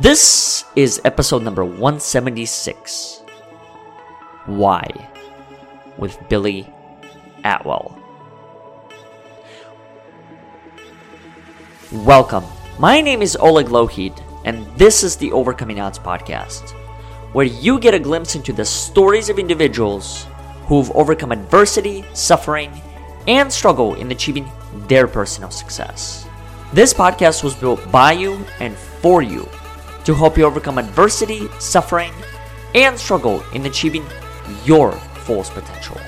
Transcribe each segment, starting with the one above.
This is episode number 176 Why? with Billy Atwell. Welcome. My name is Oleg Lohid, and this is the Overcoming Odds podcast, where you get a glimpse into the stories of individuals who've overcome adversity, suffering, and struggle in achieving their personal success. This podcast was built by you and for you to help you overcome adversity, suffering, and struggle in achieving your fullest potential.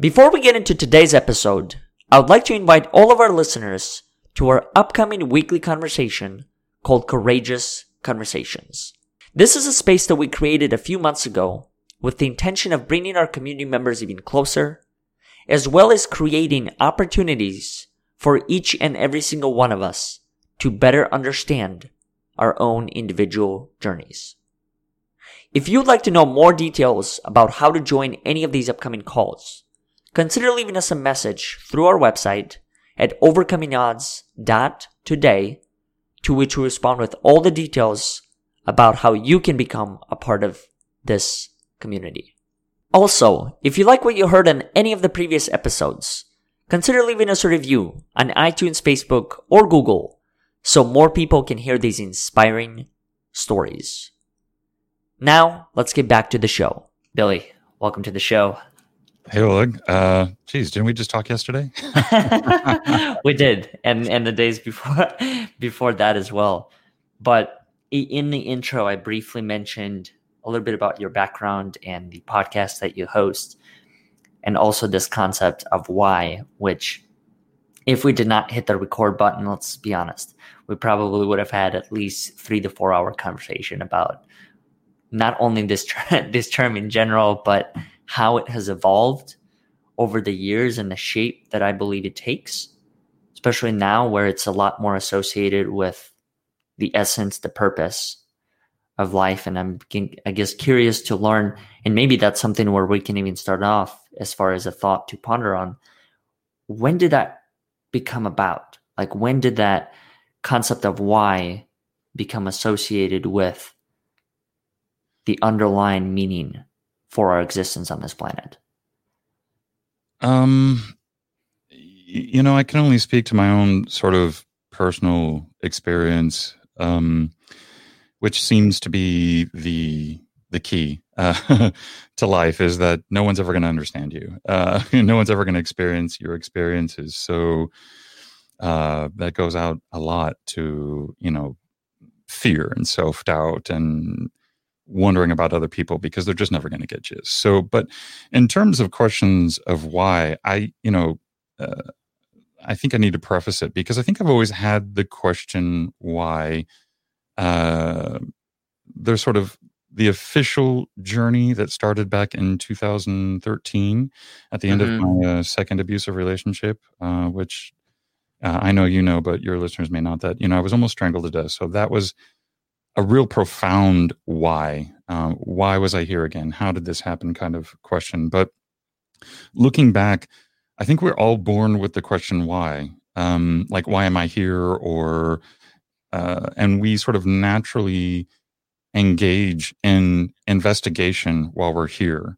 Before we get into today's episode, I would like to invite all of our listeners to our upcoming weekly conversation called Courageous Conversations. This is a space that we created a few months ago with the intention of bringing our community members even closer, as well as creating opportunities for each and every single one of us to better understand our own individual journeys. If you'd like to know more details about how to join any of these upcoming calls, consider leaving us a message through our website at overcomingodds.today to which we respond with all the details about how you can become a part of this community. Also, if you like what you heard on any of the previous episodes, consider leaving us a review on iTunes, Facebook, or Google so more people can hear these inspiring stories. Now, let's get back to the show. Billy, welcome to the show. Hey Oleg, uh, geez, didn't we just talk yesterday? we did, and and the days before before that as well. But in the intro, I briefly mentioned a little bit about your background and the podcast that you host, and also this concept of why, which, if we did not hit the record button, let's be honest, we probably would have had at least three to four hour conversation about not only this ter- this term in general, but how it has evolved over the years and the shape that I believe it takes, especially now where it's a lot more associated with the essence, the purpose of life. And I'm, I guess, curious to learn. And maybe that's something where we can even start off as far as a thought to ponder on. When did that become about? Like, when did that concept of why become associated with the underlying meaning for our existence on this planet? Um, you know, I can only speak to my own sort of personal experience. Um, which seems to be the the key uh, to life is that no one's ever going to understand you. Uh, no one's ever going to experience your experiences. So uh, that goes out a lot to you know fear and self doubt and wondering about other people because they're just never going to get you. So, but in terms of questions of why, I you know. Uh, I think I need to preface it because I think I've always had the question why uh, there's sort of the official journey that started back in 2013 at the end mm-hmm. of my uh, second abusive relationship, uh, which uh, I know you know, but your listeners may not. That you know, I was almost strangled to death. So that was a real profound why. Um, why was I here again? How did this happen? Kind of question. But looking back, I think we're all born with the question why. Um, like, why am I here? Or uh, and we sort of naturally engage in investigation while we're here.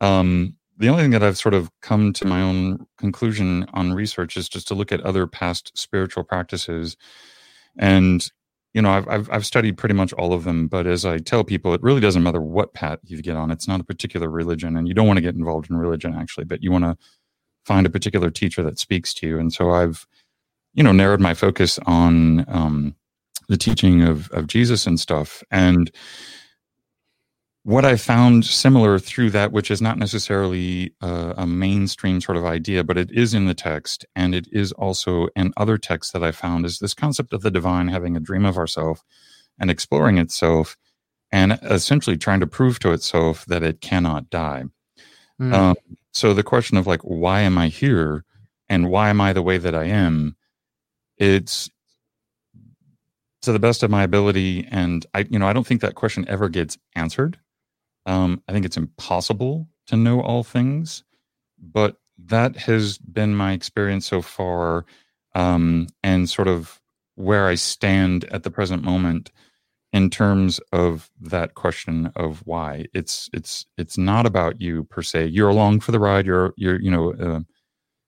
Um, the only thing that I've sort of come to my own conclusion on research is just to look at other past spiritual practices, and you know I've, I've I've studied pretty much all of them. But as I tell people, it really doesn't matter what path you get on. It's not a particular religion, and you don't want to get involved in religion actually, but you want to find a particular teacher that speaks to you. And so I've you know narrowed my focus on um, the teaching of of Jesus and stuff and what I found similar through that, which is not necessarily a, a, mainstream sort of idea, but it is in the text, and it is also in other texts that I found, is this concept of the divine having a dream of ourself and exploring itself, and essentially trying to prove to itself that it cannot die. Mm. Um, so the question of like, why am I here, and why am I the way that I am? it's to the best of my ability and i you know i don't think that question ever gets answered Um, I think it's impossible to know all things, but that has been my experience so far, um, and sort of where I stand at the present moment in terms of that question of why. It's it's it's not about you per se. You're along for the ride. You're you're you know uh,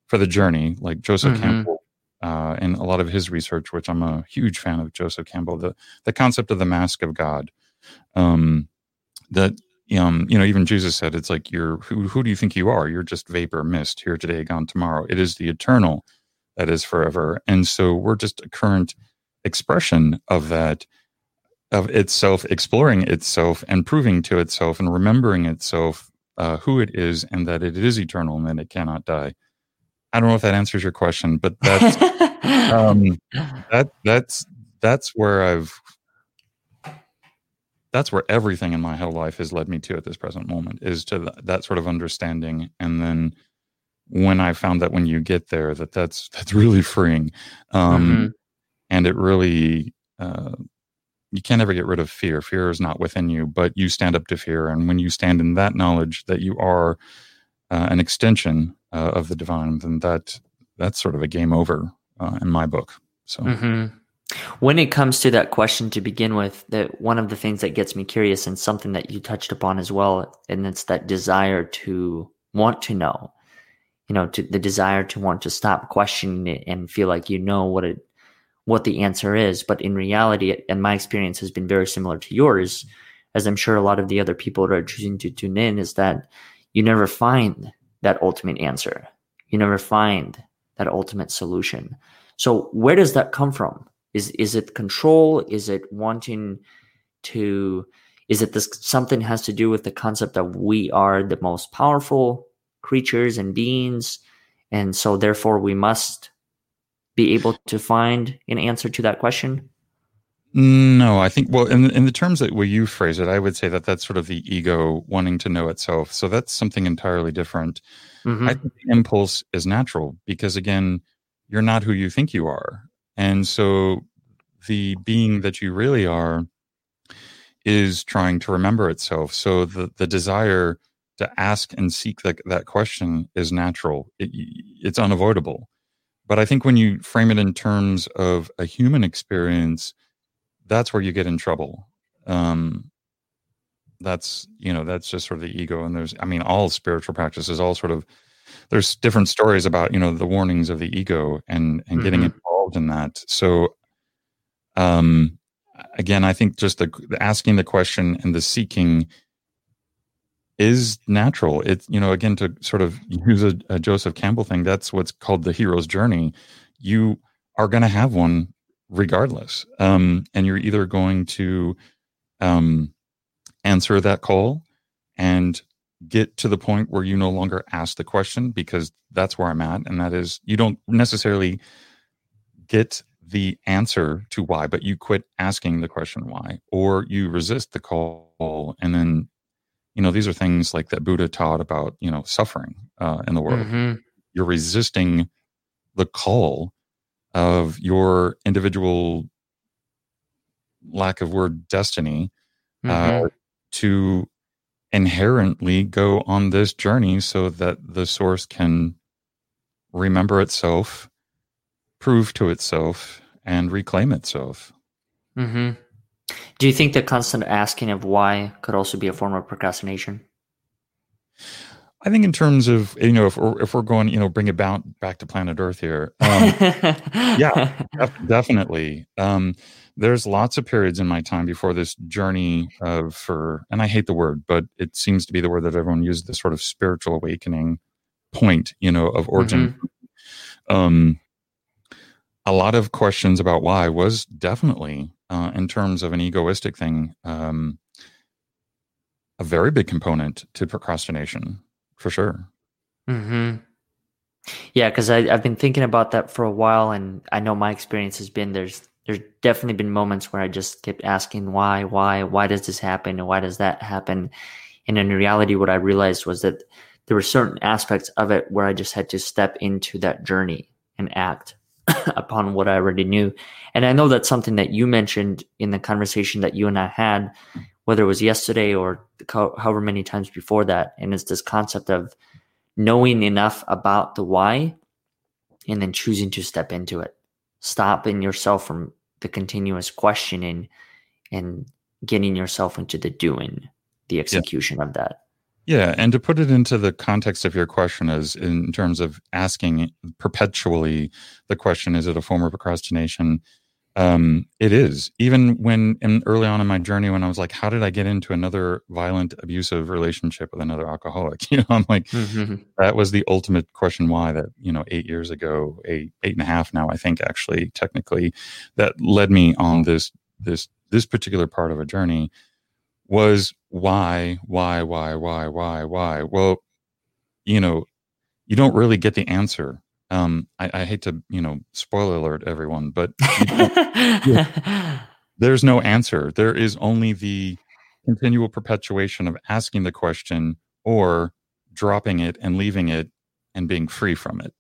for the journey, like Joseph mm-hmm. Campbell. Uh, and a lot of his research, which I'm a huge fan of Joseph Campbell, the the concept of the mask of God, um, that um, you know, even Jesus said, it's like you're who, who do you think you are? You're just vapor, mist, here today, gone tomorrow. It is the eternal that is forever. And so we're just a current expression of that, of itself exploring itself and proving to itself and remembering itself uh, who it is and that it is eternal and that it cannot die. I don't know if that answers your question, but that's um, that that's that's where I've that's where everything in my whole life has led me to at this present moment is to th- that sort of understanding. And then when i found that when you get there that that's that's really freeing. Um, mm-hmm. and it really uh, you can't ever get rid of fear. Fear is not within you but you stand up to fear. And when you stand in that knowledge that you are uh, an extension uh, of the divine then that that's sort of a game over uh, in my book so mm-hmm. When it comes to that question to begin with, that one of the things that gets me curious and something that you touched upon as well, and it's that desire to want to know, you know, to the desire to want to stop questioning it and feel like you know what it what the answer is. But in reality, and my experience has been very similar to yours, as I'm sure a lot of the other people that are choosing to tune in, is that you never find that ultimate answer. You never find that ultimate solution. So where does that come from? Is is it control? Is it wanting to? Is it this something has to do with the concept that we are the most powerful creatures and beings, and so therefore we must be able to find an answer to that question? No, I think well, in in the terms that way you phrase it, I would say that that's sort of the ego wanting to know itself. So that's something entirely different. Mm-hmm. I think the impulse is natural because again, you're not who you think you are. And so the being that you really are is trying to remember itself. So the, the desire to ask and seek that, that question is natural, it, it's unavoidable. But I think when you frame it in terms of a human experience, that's where you get in trouble. Um, that's you know that's just sort of the ego and there's i mean all spiritual practices all sort of there's different stories about you know the warnings of the ego and and mm-hmm. getting involved in that so um, again, I think just the, the asking the question and the seeking is natural. It's you know again to sort of use a, a Joseph Campbell thing. That's what's called the hero's journey. You are going to have one regardless, um, and you're either going to um, answer that call and get to the point where you no longer ask the question because that's where I'm at, and that is you don't necessarily get the answer to why, but you quit asking the question why, or you resist the call. And then, you know, these are things like that Buddha taught about, you know, suffering uh, in the world. Mm-hmm. You're resisting the call of your individual lack of word destiny uh, mm-hmm. uh, to inherently go on this journey so that the source can remember itself prove to itself and reclaim itself. Mm-hmm. Do you think the constant asking of why could also be a form of procrastination? I think in terms of you know if we're, if we're going you know bring it back back to planet Earth here, um, yeah, def- definitely. Um, there's lots of periods in my time before this journey of for and I hate the word, but it seems to be the word that everyone uses the sort of spiritual awakening point, you know, of origin. Mm-hmm. Um, a lot of questions about why was definitely, uh, in terms of an egoistic thing, um, a very big component to procrastination for sure. Hmm. Yeah, because I've been thinking about that for a while, and I know my experience has been there's there's definitely been moments where I just kept asking why, why, why does this happen, and why does that happen, and in reality, what I realized was that there were certain aspects of it where I just had to step into that journey and act upon what I already knew. And I know that's something that you mentioned in the conversation that you and I had whether it was yesterday or however many times before that. And it's this concept of knowing enough about the why and then choosing to step into it, stopping yourself from the continuous questioning and getting yourself into the doing, the execution yeah. of that. Yeah, and to put it into the context of your question is in terms of asking perpetually the question, is it a form of procrastination? Um, it is. Even when in early on in my journey, when I was like, how did I get into another violent, abusive relationship with another alcoholic? You know, I'm like, mm-hmm. that was the ultimate question why that, you know, eight years ago, eight, eight and a half now, I think actually, technically, that led me on this this this particular part of a journey was why, why, why, why, why, why? Well, you know, you don't really get the answer. Um, I, I hate to, you know, spoiler alert everyone, but there's no answer. There is only the continual perpetuation of asking the question or dropping it and leaving it and being free from it.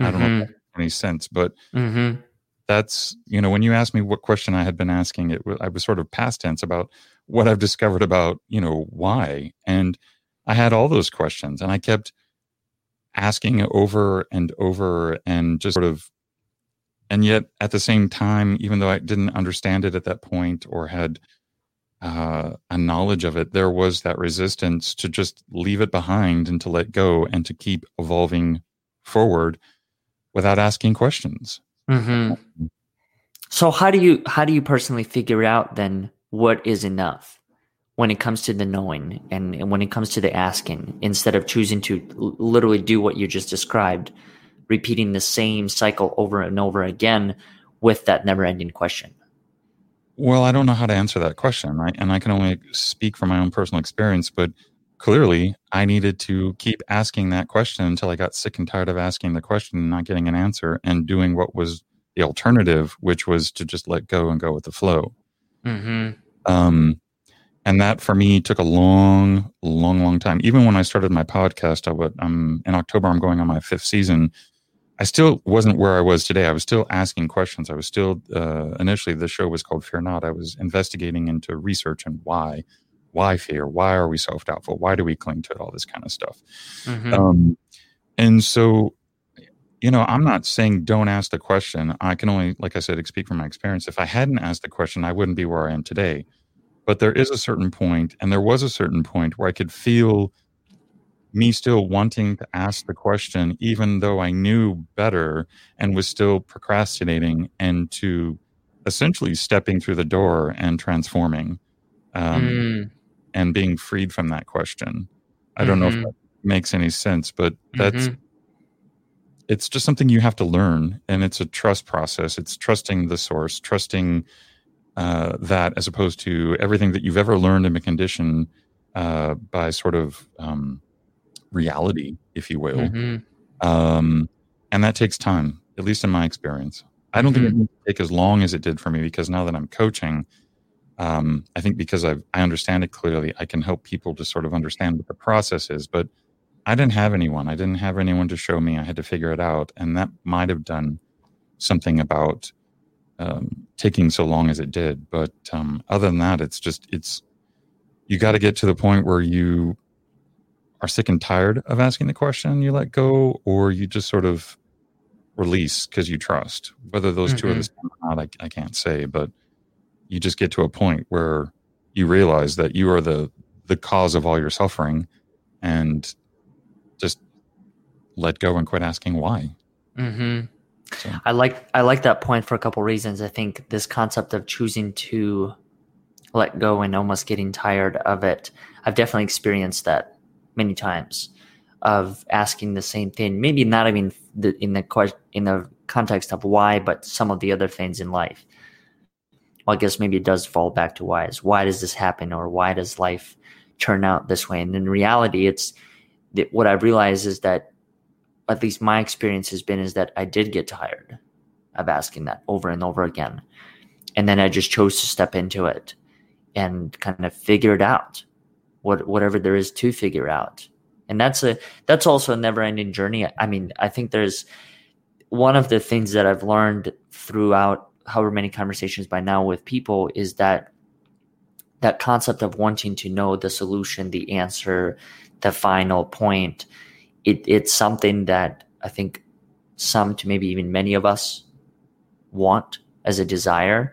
Mm-hmm. I don't know if mm-hmm. that makes any sense, but mm-hmm. that's, you know, when you asked me what question I had been asking, it I was sort of past tense about what I've discovered about, you know, why. And I had all those questions and I kept asking over and over and just sort of, and yet at the same time, even though I didn't understand it at that point or had uh, a knowledge of it, there was that resistance to just leave it behind and to let go and to keep evolving forward without asking questions. Mm-hmm. So how do you how do you personally figure out then what is enough when it comes to the knowing and, and when it comes to the asking instead of choosing to l- literally do what you just described repeating the same cycle over and over again with that never ending question well i don't know how to answer that question right? and i can only speak from my own personal experience but clearly i needed to keep asking that question until i got sick and tired of asking the question and not getting an answer and doing what was the alternative which was to just let go and go with the flow mm-hmm. Um, and that for me took a long, long, long time. Even when I started my podcast, I would, um, in October, I'm going on my fifth season. I still wasn't where I was today. I was still asking questions. I was still, uh, initially, the show was called Fear Not. I was investigating into research and why. Why fear? Why are we self doubtful? Why do we cling to it? All this kind of stuff. Mm-hmm. Um, and so you know, I'm not saying don't ask the question. I can only, like I said, speak from my experience. If I hadn't asked the question, I wouldn't be where I am today. But there is a certain point, and there was a certain point where I could feel me still wanting to ask the question, even though I knew better and was still procrastinating and to essentially stepping through the door and transforming um, mm. and being freed from that question. I don't mm-hmm. know if mm-hmm. that makes any sense, but that's. Mm-hmm it's just something you have to learn and it's a trust process it's trusting the source trusting uh, that as opposed to everything that you've ever learned in been condition uh, by sort of um, reality if you will mm-hmm. um, and that takes time at least in my experience i don't mm-hmm. think it will take as long as it did for me because now that i'm coaching um, i think because I've, i understand it clearly i can help people to sort of understand what the process is but I didn't have anyone. I didn't have anyone to show me. I had to figure it out, and that might have done something about um, taking so long as it did. But um, other than that, it's just it's you got to get to the point where you are sick and tired of asking the question, you let go, or you just sort of release because you trust. Whether those mm-hmm. two are the mm-hmm. same or not, I, I can't say, but you just get to a point where you realize that you are the the cause of all your suffering and just let go and quit asking why. Mm-hmm. I like I like that point for a couple reasons. I think this concept of choosing to let go and almost getting tired of it. I've definitely experienced that many times of asking the same thing. Maybe not even the, in the in the context of why, but some of the other things in life. Well, I guess maybe it does fall back to why. Is why does this happen, or why does life turn out this way? And in reality, it's what I've realized is that at least my experience has been is that I did get tired of asking that over and over again. And then I just chose to step into it and kind of figure it out. What whatever there is to figure out. And that's a that's also a never ending journey. I mean, I think there's one of the things that I've learned throughout however many conversations by now with people is that that concept of wanting to know the solution, the answer, the final point, it, it's something that I think some to maybe even many of us want as a desire.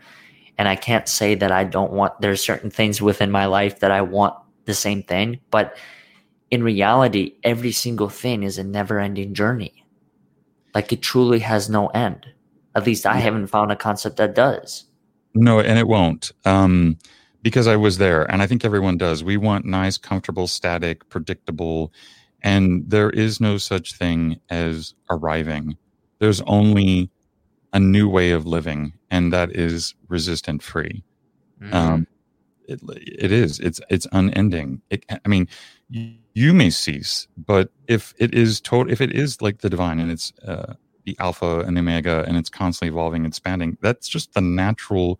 And I can't say that I don't want, there's certain things within my life that I want the same thing. But in reality, every single thing is a never ending journey. Like it truly has no end. At least I haven't found a concept that does. No, and it won't. Um, because I was there, and I think everyone does. We want nice, comfortable, static, predictable, and there is no such thing as arriving. There's only a new way of living, and that is resistant free. Mm. Um, it, it is. It's it's unending. It, I mean, you may cease, but if it is total, if it is like the divine, and it's uh, the alpha and the omega, and it's constantly evolving, and expanding, that's just the natural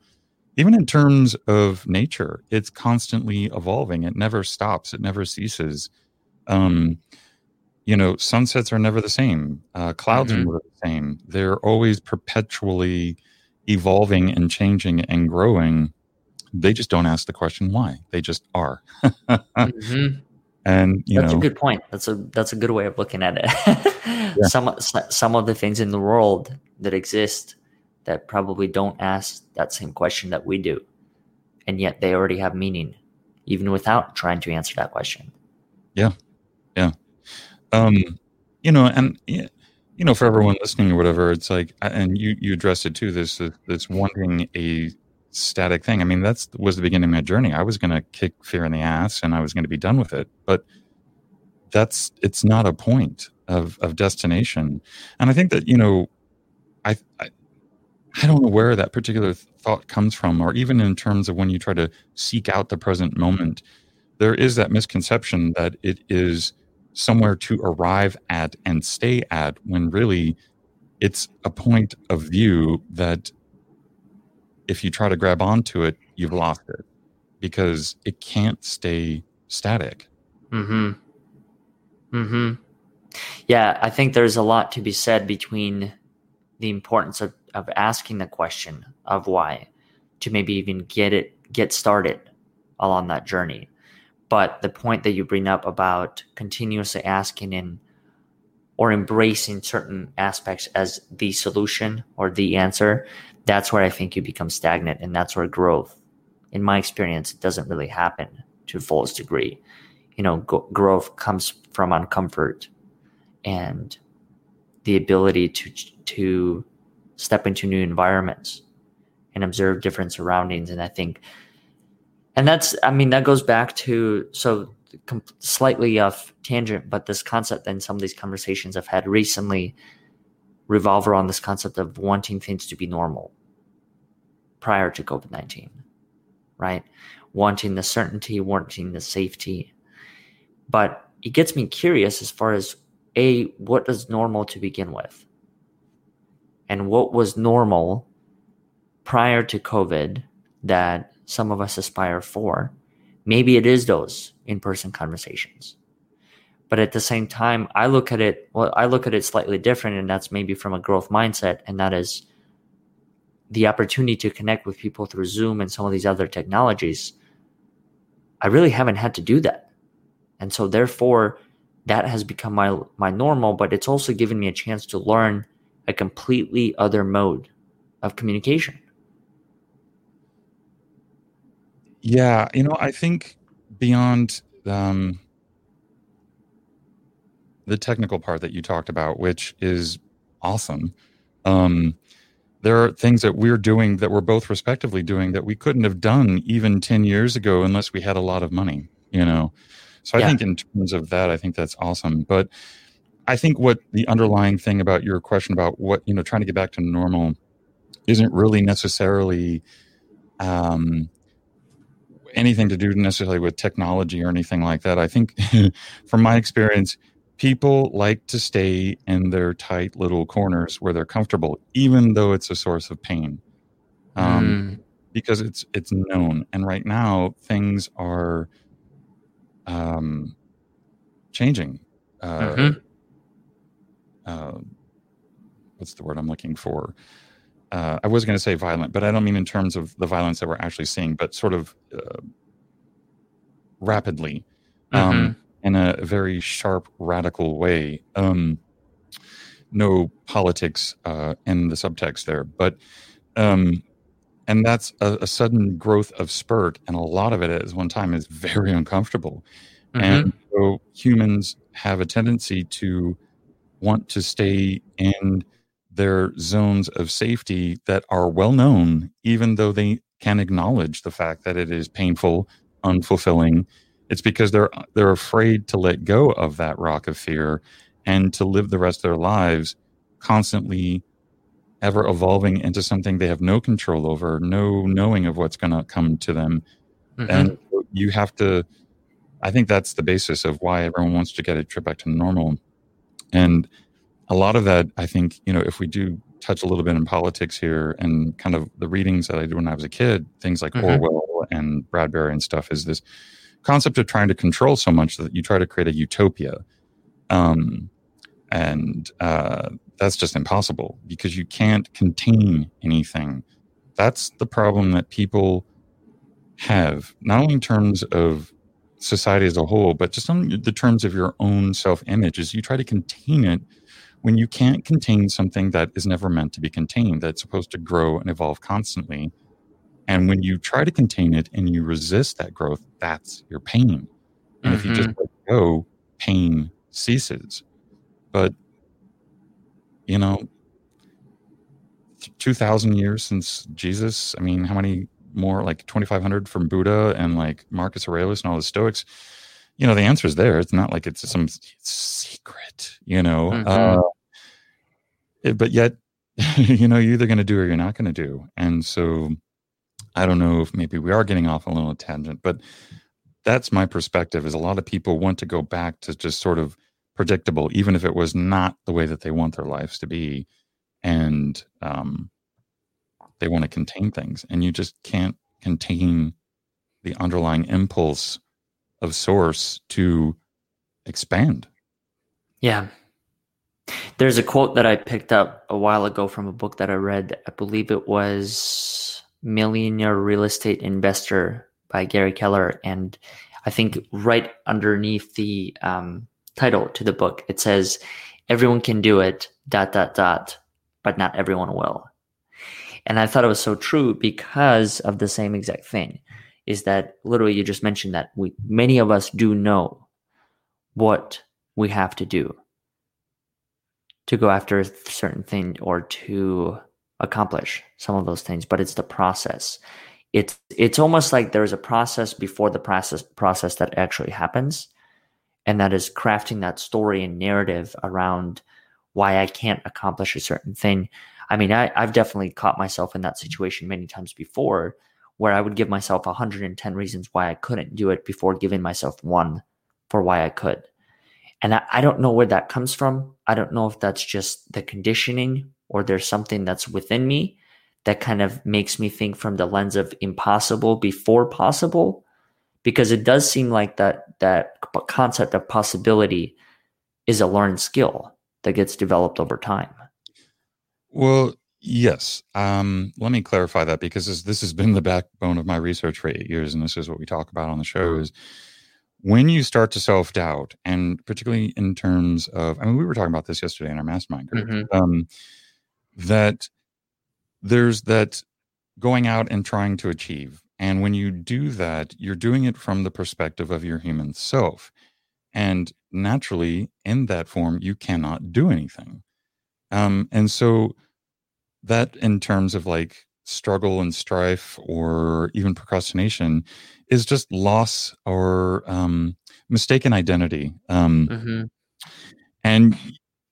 even in terms of nature, it's constantly evolving. It never stops. It never ceases. Um, you know, sunsets are never the same. Uh, clouds mm-hmm. are never the same. They're always perpetually evolving and changing and growing. They just don't ask the question why. They just are. mm-hmm. And you know that's know, a good point. That's a that's a good way of looking at it. yeah. Some some of the things in the world that exist that probably don't ask that same question that we do. And yet they already have meaning, even without trying to answer that question. Yeah. Um, you know, and, you know, for everyone listening or whatever, it's like, and you, you addressed it too, this, this wanting a static thing. I mean, that's was the beginning of my journey. I was going to kick fear in the ass and I was going to be done with it. But that's, it's not a point of, of destination. And I think that, you know, I, I I don't know where that particular thought comes from, or even in terms of when you try to seek out the present moment, there is that misconception that it is somewhere to arrive at and stay at when really it's a point of view that if you try to grab onto it, you've lost it because it can't stay static. Hmm. Hmm. Yeah, I think there's a lot to be said between the importance of of asking the question of why to maybe even get it get started along that journey but the point that you bring up about continuously asking in or embracing certain aspects as the solution or the answer that's where i think you become stagnant and that's where growth in my experience doesn't really happen to fullest degree you know go- growth comes from uncomfort and the ability to to step into new environments and observe different surroundings. And I think, and that's, I mean, that goes back to, so slightly off tangent, but this concept and some of these conversations I've had recently revolve around this concept of wanting things to be normal prior to COVID 19, right? Wanting the certainty, wanting the safety. But it gets me curious as far as A, what is normal to begin with? and what was normal prior to COVID that some of us aspire for. Maybe it is those in person conversations. But at the same time, I look at it, well, I look at it slightly different, and that's maybe from a growth mindset, and that is the opportunity to connect with people through Zoom and some of these other technologies. I really haven't had to do that. And so therefore, that has become my my normal, but it's also given me a chance to learn a completely other mode of communication. Yeah, you know, I think beyond um, the technical part that you talked about, which is awesome, um, there are things that we're doing that we're both respectively doing that we couldn't have done even 10 years ago unless we had a lot of money, you know? So I yeah. think in terms of that, I think that's awesome. But I think what the underlying thing about your question about what you know trying to get back to normal isn't really necessarily um, anything to do necessarily with technology or anything like that. I think, from my experience, people like to stay in their tight little corners where they're comfortable, even though it's a source of pain, um, mm. because it's it's known. And right now, things are um, changing. Uh, mm-hmm uh, what's the word I'm looking for? Uh, I was going to say violent, but I don't mean in terms of the violence that we're actually seeing, but sort of uh, rapidly um, mm-hmm. in a very sharp, radical way. Um, no politics uh, in the subtext there, but um, and that's a, a, sudden growth of spurt, and a lot of it at one time is very uncomfortable. Mm-hmm. And so humans have a tendency to want to stay in their zones of safety that are well known, even though they can acknowledge the fact that it is painful, unfulfilling. It's because they're they're afraid to let go of that rock of fear and to live the rest of their lives constantly ever evolving into something they have no control over, no knowing of what's going to come to them. Mm-hmm. And you have to, I think that's the basis of why everyone wants to get a trip back to normal. And a lot of that, I think, you know, if we do touch a little bit in politics here and kind of the readings that I did when I was a kid, things like mm-hmm. Orwell and Bradbury and stuff, is this concept of trying to control so much that you try to create a utopia. Um, and uh, that's just impossible because you can't contain anything. That's the problem that people have, not only in terms of society as a whole, but just on the terms of your own self image, is you try to contain it when you can't contain something that is never meant to be contained, that's supposed to grow and evolve constantly. And when you try to contain it and you resist that growth, that's your pain. And mm-hmm. if you just mm-hmm. let go, pain ceases. But you know, 2000 years since Jesus. I mean, how many more? Like 2500 from Buddha and like Marcus Aurelius and all the Stoics. You know, the answer is there. It's not like it's some secret, you know. Mm-hmm. Uh, it, but yet, you know, you're either going to do or you're not going to do. And so I don't know if maybe we are getting off a little tangent, but that's my perspective is a lot of people want to go back to just sort of predictable, even if it was not the way that they want their lives to be. And um, they want to contain things. And you just can't contain the underlying impulse of source to expand. Yeah. There's a quote that I picked up a while ago from a book that I read. I believe it was Millionaire Real Estate Investor by Gary Keller. And I think right underneath the um, title to the book. It says, everyone can do it, dot, dot, dot, but not everyone will. And I thought it was so true because of the same exact thing is that literally you just mentioned that we, many of us do know what we have to do to go after a certain thing or to accomplish some of those things, but it's the process. It's, it's almost like there's a process before the process process that actually happens and that is crafting that story and narrative around why I can't accomplish a certain thing. I mean, I, have definitely caught myself in that situation many times before where I would give myself 110 reasons why I couldn't do it before giving myself one for why I could. And I, I don't know where that comes from. I don't know if that's just the conditioning or there's something that's within me that kind of makes me think from the lens of impossible before possible because it does seem like that that concept of possibility is a learned skill that gets developed over time. Well, yes. Um, let me clarify that because this, this has been the backbone of my research for eight years, and this is what we talk about on the show. Is when you start to self doubt, and particularly in terms of, I mean, we were talking about this yesterday in our mastermind group, mm-hmm. um, that there's that going out and trying to achieve and when you do that, you're doing it from the perspective of your human self. And naturally, in that form, you cannot do anything. Um, and so, that in terms of like struggle and strife or even procrastination is just loss or um, mistaken identity. Um, mm-hmm. And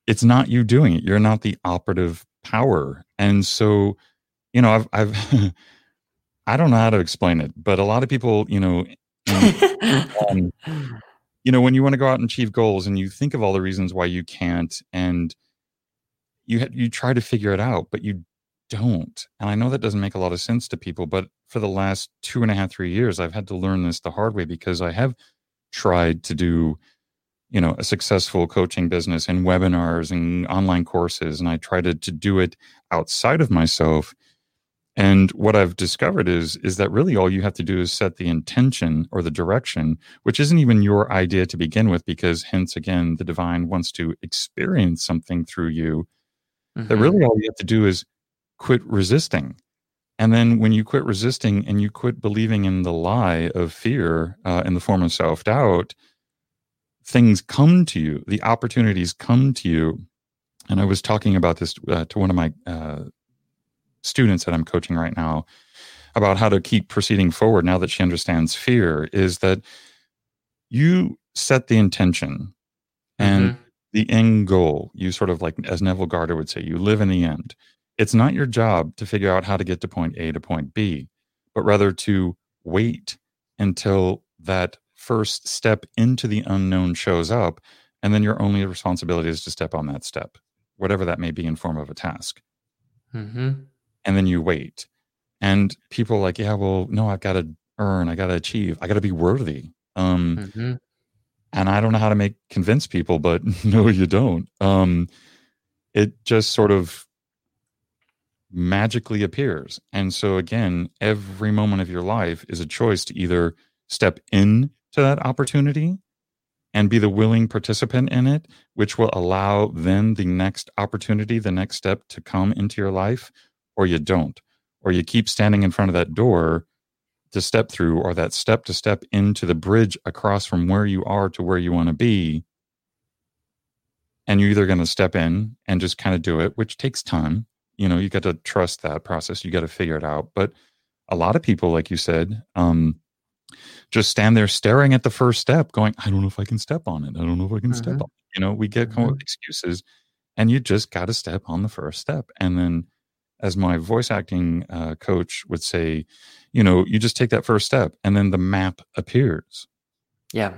it's not you doing it. You're not the operative power. And so, you know, I've, I've I don't know how to explain it, but a lot of people, you know, um, you know, when you want to go out and achieve goals, and you think of all the reasons why you can't, and you you try to figure it out, but you don't. And I know that doesn't make a lot of sense to people, but for the last two and a half, three years, I've had to learn this the hard way because I have tried to do, you know, a successful coaching business and webinars and online courses, and I tried to, to do it outside of myself And what I've discovered is is that really all you have to do is set the intention or the direction, which isn't even your idea to begin with, because hence again, the divine wants to experience something through you. Mm-hmm. That really all you have to do is quit resisting. And then when you quit resisting and you quit believing in the lie of fear uh, in the form of self doubt, things come to you, the opportunities come to you. And I was talking about this uh, to one of my uh, students that I'm coaching right now about how to keep proceeding forward now that she understands fear is that you set the intention and mm-hmm. The end goal. You sort of like, as Neville Goddard would say, you live in the end. It's not your job to figure out how to get to point A to point B, but rather to wait until that first step into the unknown shows up. And then your only responsibility is to step on that step, whatever that may be in form of a task. Mm-hmm and then you wait. And people are like, yeah, well, no, I've got to earn, I got to achieve, I got to be worthy. Um, mm-hmm. And I don't know how to make convince people, but no, you don't. Um, it just sort of magically appears. And so again, every moment of your life is a choice to either step in to that opportunity and be the willing participant in it, which will allow then the next opportunity, the next step to come into your life, or you don't, or you keep standing in front of that door to step through, or that step to step into the bridge across from where you are to where you want to be. And you're either going to step in and just kind of do it, which takes time. You know, you got to trust that process. You got to figure it out. But a lot of people, like you said, um, just stand there staring at the first step, going, I don't know if I can step on it. I don't know if I can mm-hmm. step on it. You know, we get mm-hmm. excuses and you just got to step on the first step. And then as my voice acting uh, coach would say, you know, you just take that first step and then the map appears. Yeah.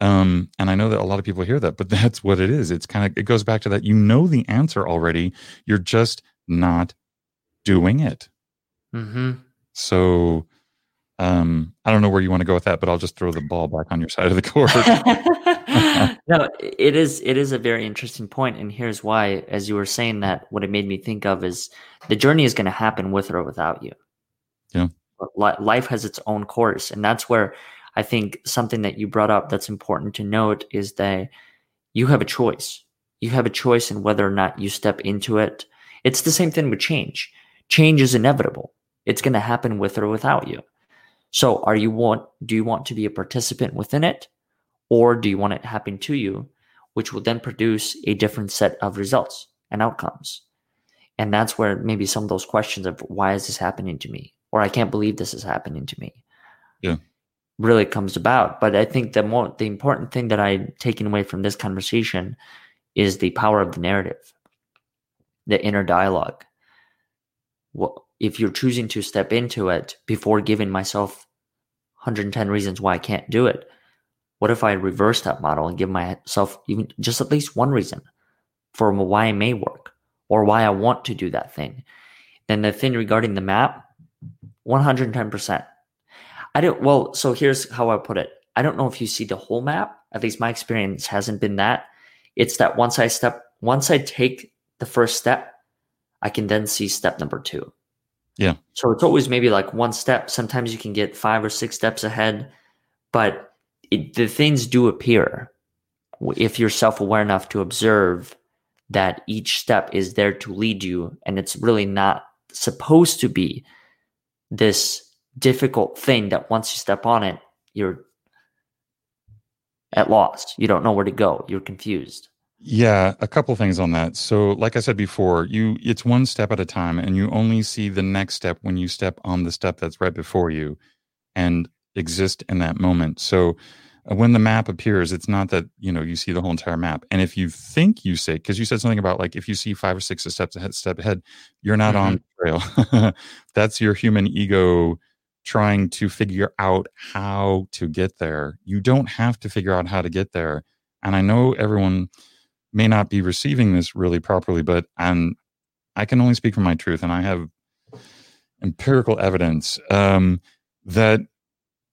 Um, and I know that a lot of people hear that, but that's what it is. It's kind of, it goes back to that. You know the answer already. You're just not doing it. Mm-hmm. So, um, I don't know where you want to go with that, but I'll just throw the ball back on your side of the court. no, it is it is a very interesting point, and here's why. As you were saying that, what it made me think of is the journey is going to happen with or without you. Yeah, life has its own course, and that's where I think something that you brought up that's important to note is that you have a choice. You have a choice in whether or not you step into it. It's the same thing with change. Change is inevitable. It's going to happen with or without you. So are you want do you want to be a participant within it or do you want it to happen to you which will then produce a different set of results and outcomes. And that's where maybe some of those questions of why is this happening to me or I can't believe this is happening to me. Yeah. Really comes about, but I think the more the important thing that I taken away from this conversation is the power of the narrative, the inner dialogue. Well, if you're choosing to step into it before giving myself 110 reasons why I can't do it, what if I reverse that model and give myself even just at least one reason for why it may work or why I want to do that thing? Then the thing regarding the map, 110%. I don't, well, so here's how I put it. I don't know if you see the whole map. At least my experience hasn't been that. It's that once I step, once I take the first step, I can then see step number two. Yeah. So it's always maybe like one step. Sometimes you can get five or six steps ahead, but it, the things do appear if you're self aware enough to observe that each step is there to lead you, and it's really not supposed to be this difficult thing that once you step on it, you're at loss. You don't know where to go. You're confused. Yeah, a couple things on that. So, like I said before, you it's one step at a time and you only see the next step when you step on the step that's right before you and exist in that moment. So, uh, when the map appears, it's not that, you know, you see the whole entire map. And if you think you say cuz you said something about like if you see 5 or 6 steps ahead step ahead, you're not mm-hmm. on trail. that's your human ego trying to figure out how to get there. You don't have to figure out how to get there. And I know everyone may not be receiving this really properly, but I'm, I can only speak from my truth, and I have empirical evidence um, that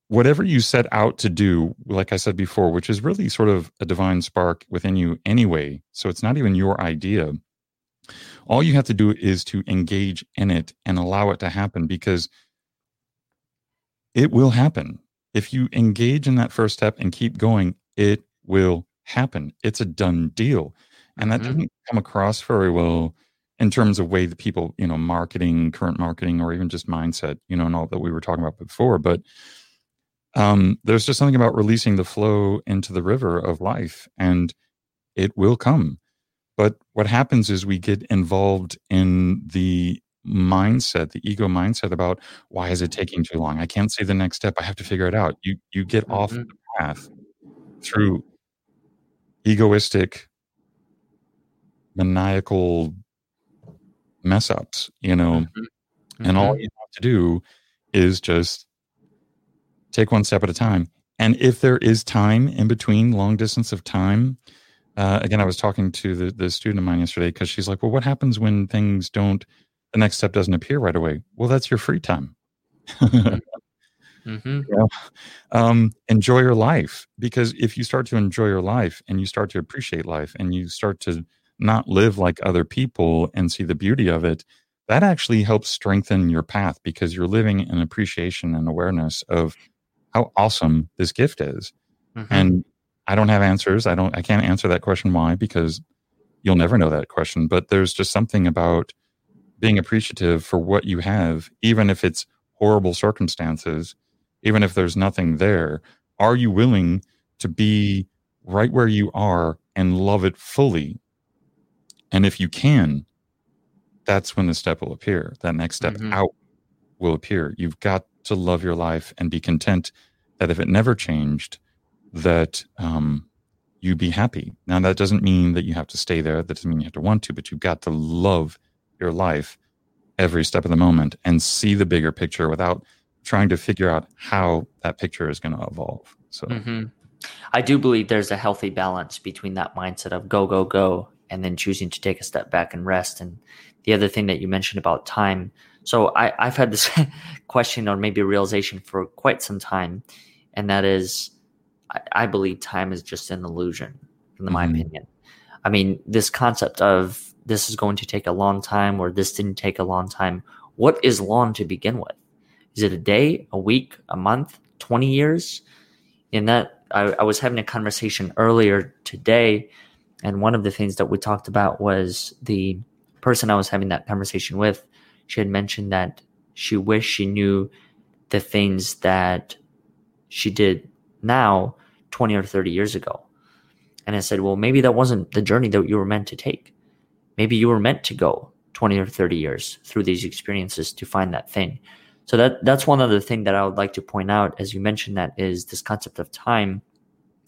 whatever you set out to do, like I said before, which is really sort of a divine spark within you anyway, so it's not even your idea. all you have to do is to engage in it and allow it to happen because it will happen if you engage in that first step and keep going it will happen it's a done deal and that mm-hmm. doesn't come across very well in terms of way that people you know marketing current marketing or even just mindset you know and all that we were talking about before but um, there's just something about releasing the flow into the river of life and it will come but what happens is we get involved in the mindset the ego mindset about why is it taking too long i can't see the next step i have to figure it out you you get mm-hmm. off the path through egoistic maniacal mess ups, you know. Mm-hmm. Mm-hmm. And all mm-hmm. you have to do is just take one step at a time. And if there is time in between, long distance of time, uh, again, I was talking to the, the student of mine yesterday because she's like, well, what happens when things don't, the next step doesn't appear right away? Well, that's your free time. mm-hmm. mm-hmm. Know? um, enjoy your life because if you start to enjoy your life and you start to appreciate life and you start to not live like other people and see the beauty of it, that actually helps strengthen your path because you're living in appreciation and awareness of how awesome this gift is. Mm-hmm. And I don't have answers. I don't I can't answer that question why because you'll never know that question, but there's just something about being appreciative for what you have even if it's horrible circumstances, even if there's nothing there. Are you willing to be right where you are and love it fully and if you can, that's when the step will appear. That next step mm-hmm. out will appear. You've got to love your life and be content that if it never changed, that um, you be happy. Now, that doesn't mean that you have to stay there. That doesn't mean you have to want to, but you've got to love your life every step of the moment and see the bigger picture without trying to figure out how that picture is going to evolve. So, mm-hmm. I do believe there's a healthy balance between that mindset of go, go, go and then choosing to take a step back and rest. And the other thing that you mentioned about time. So I, I've had this question or maybe realization for quite some time, and that is I, I believe time is just an illusion, in mm-hmm. my opinion. I mean, this concept of this is going to take a long time or this didn't take a long time. What is long to begin with? Is it a day, a week, a month, 20 years? In that, I, I was having a conversation earlier today and one of the things that we talked about was the person I was having that conversation with. She had mentioned that she wished she knew the things that she did now 20 or 30 years ago. And I said, well, maybe that wasn't the journey that you were meant to take. Maybe you were meant to go 20 or 30 years through these experiences to find that thing. So that that's one other thing that I would like to point out as you mentioned that is this concept of time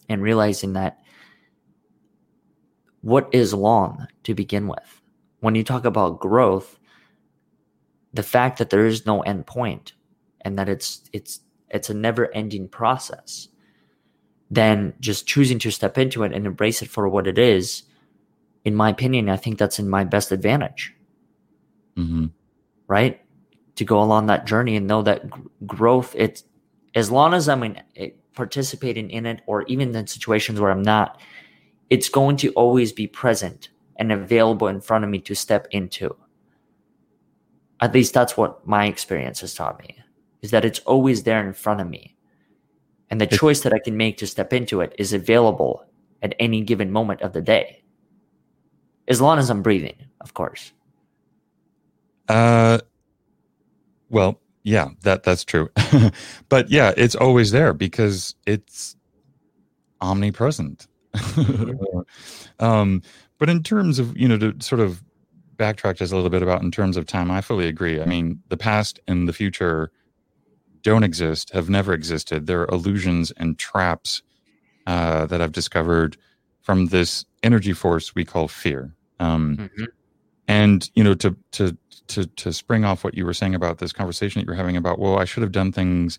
and realizing that what is long to begin with? When you talk about growth, the fact that there is no end point and that it's it's it's a never ending process, then just choosing to step into it and embrace it for what it is, in my opinion, I think that's in my best advantage. Mm-hmm. Right? To go along that journey and know that g- growth, it's as long as I'm in, it, participating in it, or even in situations where I'm not, it's going to always be present and available in front of me to step into. At least that's what my experience has taught me is that it's always there in front of me. And the choice that I can make to step into it is available at any given moment of the day. As long as I'm breathing, of course. Uh well, yeah, that that's true. but yeah, it's always there because it's omnipresent. um, but in terms of you know to sort of backtrack just a little bit about in terms of time, I fully agree. I mean, the past and the future don't exist, have never existed. They're illusions and traps uh, that I've discovered from this energy force we call fear. Um, mm-hmm. And you know, to to to to spring off what you were saying about this conversation that you're having about, well, I should have done things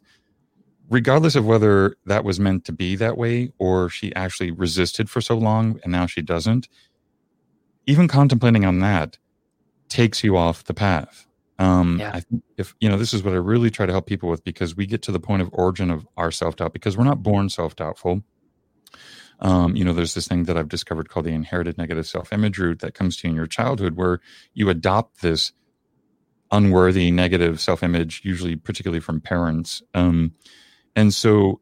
regardless of whether that was meant to be that way or she actually resisted for so long and now she doesn't, even contemplating on that takes you off the path. Um, yeah. I think if you know, this is what I really try to help people with because we get to the point of origin of our self doubt because we're not born self doubtful. Um, you know, there's this thing that I've discovered called the inherited negative self image root that comes to you in your childhood where you adopt this unworthy negative self image, usually particularly from parents. Um, and so,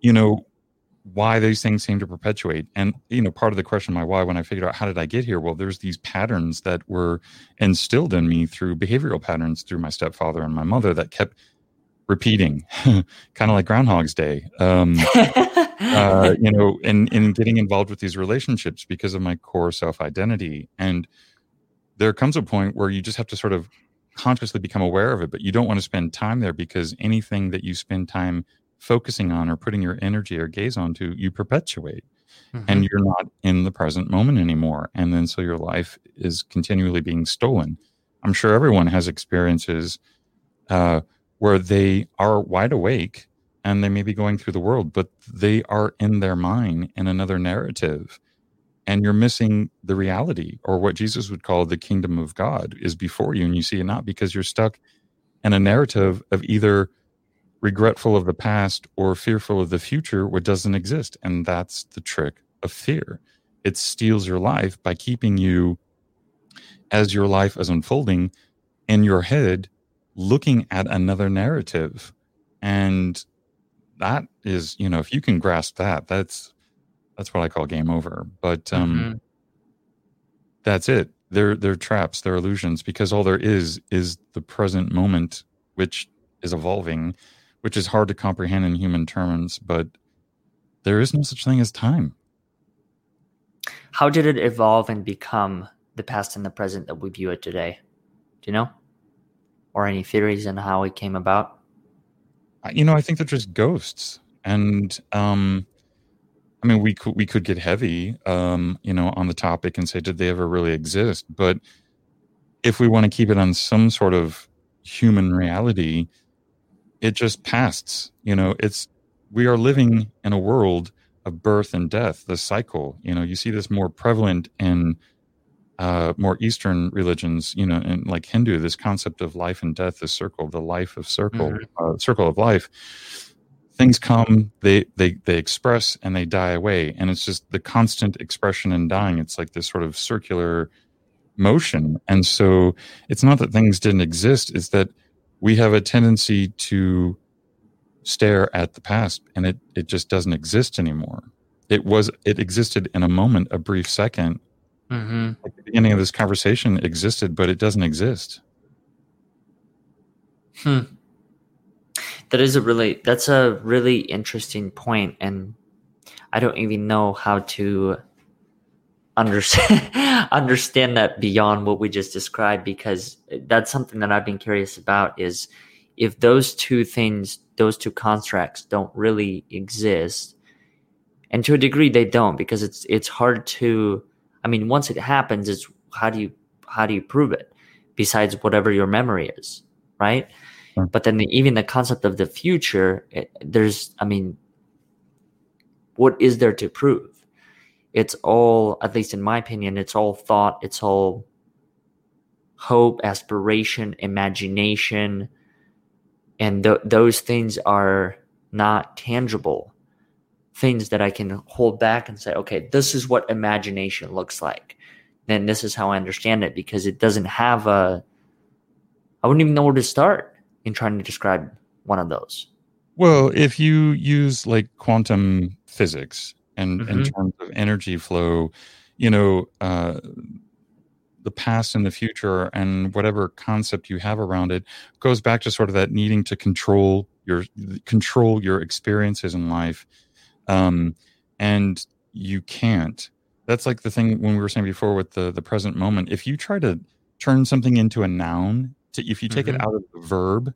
you know, why these things seem to perpetuate. And, you know, part of the question, my why, when I figured out how did I get here? Well, there's these patterns that were instilled in me through behavioral patterns through my stepfather and my mother that kept repeating, kind of like Groundhog's Day. Um, uh, you know, in, in getting involved with these relationships because of my core self identity. And there comes a point where you just have to sort of consciously become aware of it, but you don't want to spend time there because anything that you spend time focusing on or putting your energy or gaze onto, you perpetuate. Mm-hmm. And you're not in the present moment anymore. And then so your life is continually being stolen. I'm sure everyone has experiences uh, where they are wide awake and they may be going through the world, but they are in their mind in another narrative. And you're missing the reality, or what Jesus would call the kingdom of God is before you, and you see it not because you're stuck in a narrative of either regretful of the past or fearful of the future, what doesn't exist. And that's the trick of fear. It steals your life by keeping you, as your life is unfolding, in your head, looking at another narrative. And that is, you know, if you can grasp that, that's that's what I call game over. But um mm-hmm. that's it. They're they're traps, they're illusions, because all there is is the present moment, which is evolving which is hard to comprehend in human terms, but there is no such thing as time. How did it evolve and become the past and the present that we view it today? Do you know? Or any theories on how it came about? You know, I think they're just ghosts. And um I mean, we could we could get heavy, um, you know, on the topic and say, did they ever really exist? But if we want to keep it on some sort of human reality, it just passed. You know, it's we are living in a world of birth and death, the cycle. You know, you see this more prevalent in uh, more Eastern religions, you know, and like Hindu, this concept of life and death, the circle, the life of circle, mm-hmm. uh, circle of life. Things come, they they they express and they die away, and it's just the constant expression and dying. It's like this sort of circular motion, and so it's not that things didn't exist; it's that we have a tendency to stare at the past and it, it just doesn't exist anymore. It was it existed in a moment, a brief 2nd mm-hmm. At the beginning of this conversation existed, but it doesn't exist. Hmm. That is a really that's a really interesting point, and I don't even know how to understand understand that beyond what we just described because that's something that I've been curious about is if those two things those two constructs don't really exist and to a degree they don't because it's it's hard to I mean once it happens it's how do you how do you prove it besides whatever your memory is right sure. but then the, even the concept of the future it, there's I mean what is there to prove it's all at least in my opinion it's all thought it's all hope aspiration imagination and th- those things are not tangible. Things that i can hold back and say okay this is what imagination looks like. Then this is how i understand it because it doesn't have a i wouldn't even know where to start in trying to describe one of those. Well if you use like quantum physics and mm-hmm. in terms of energy flow you know uh, the past and the future and whatever concept you have around it goes back to sort of that needing to control your control your experiences in life um, and you can't that's like the thing when we were saying before with the the present moment if you try to turn something into a noun to, if you take mm-hmm. it out of the verb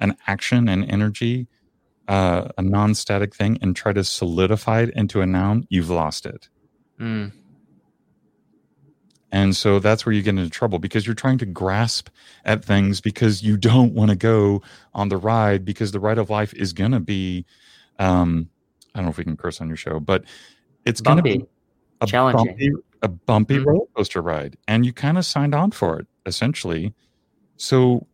an action and energy uh, a non-static thing and try to solidify it into a noun, you've lost it. Mm. And so that's where you get into trouble because you're trying to grasp at things because you don't want to go on the ride because the ride of life is going to be, um, I don't know if we can curse on your show, but it's going to be a challenging, bumpy, a bumpy mm-hmm. roller coaster ride, and you kind of signed on for it essentially. So,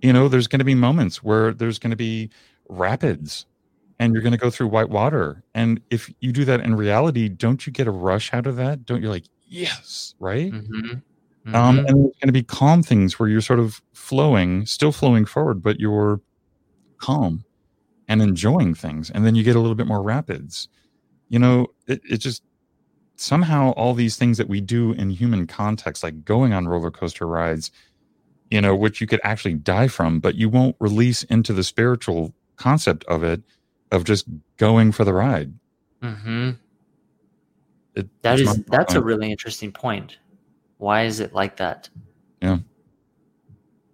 you know, there's going to be moments where there's going to be rapids and you're going to go through white water. And if you do that in reality, don't you get a rush out of that? Don't you like, yes, right? Mm-hmm. Um, Mm-hmm. and there's going to be calm things where you're sort of flowing, still flowing forward, but you're calm and enjoying things. And then you get a little bit more rapids. You know, it, it just somehow all these things that we do in human context, like going on roller coaster rides, you know, which you could actually die from, but you won't release into the spiritual concept of it, of just going for the ride. Mm-hmm. It, That is that's a really interesting point. Why is it like that? Yeah.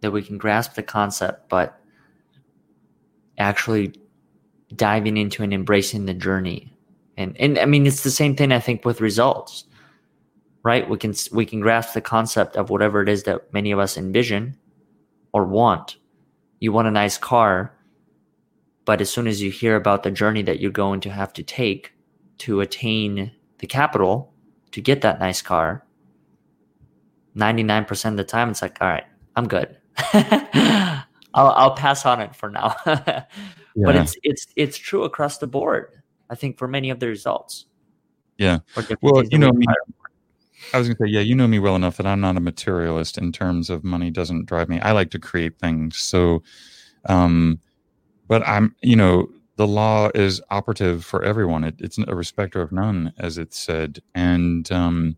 That we can grasp the concept, but actually diving into and embracing the journey. And and I mean it's the same thing I think with results. Right? We can we can grasp the concept of whatever it is that many of us envision or want. You want a nice car, but as soon as you hear about the journey that you're going to have to take to attain the capital to get that nice car, 99% of the time it's like, all right, I'm good. I'll I'll pass on it for now. but it's it's it's true across the board. I think for many of the results. Yeah. Well, you know me. I was gonna say, yeah, you know me well enough that I'm not a materialist in terms of money doesn't drive me. I like to create things. So, um, but I'm, you know, the law is operative for everyone. It, it's a respecter of none, as it's said. And, um,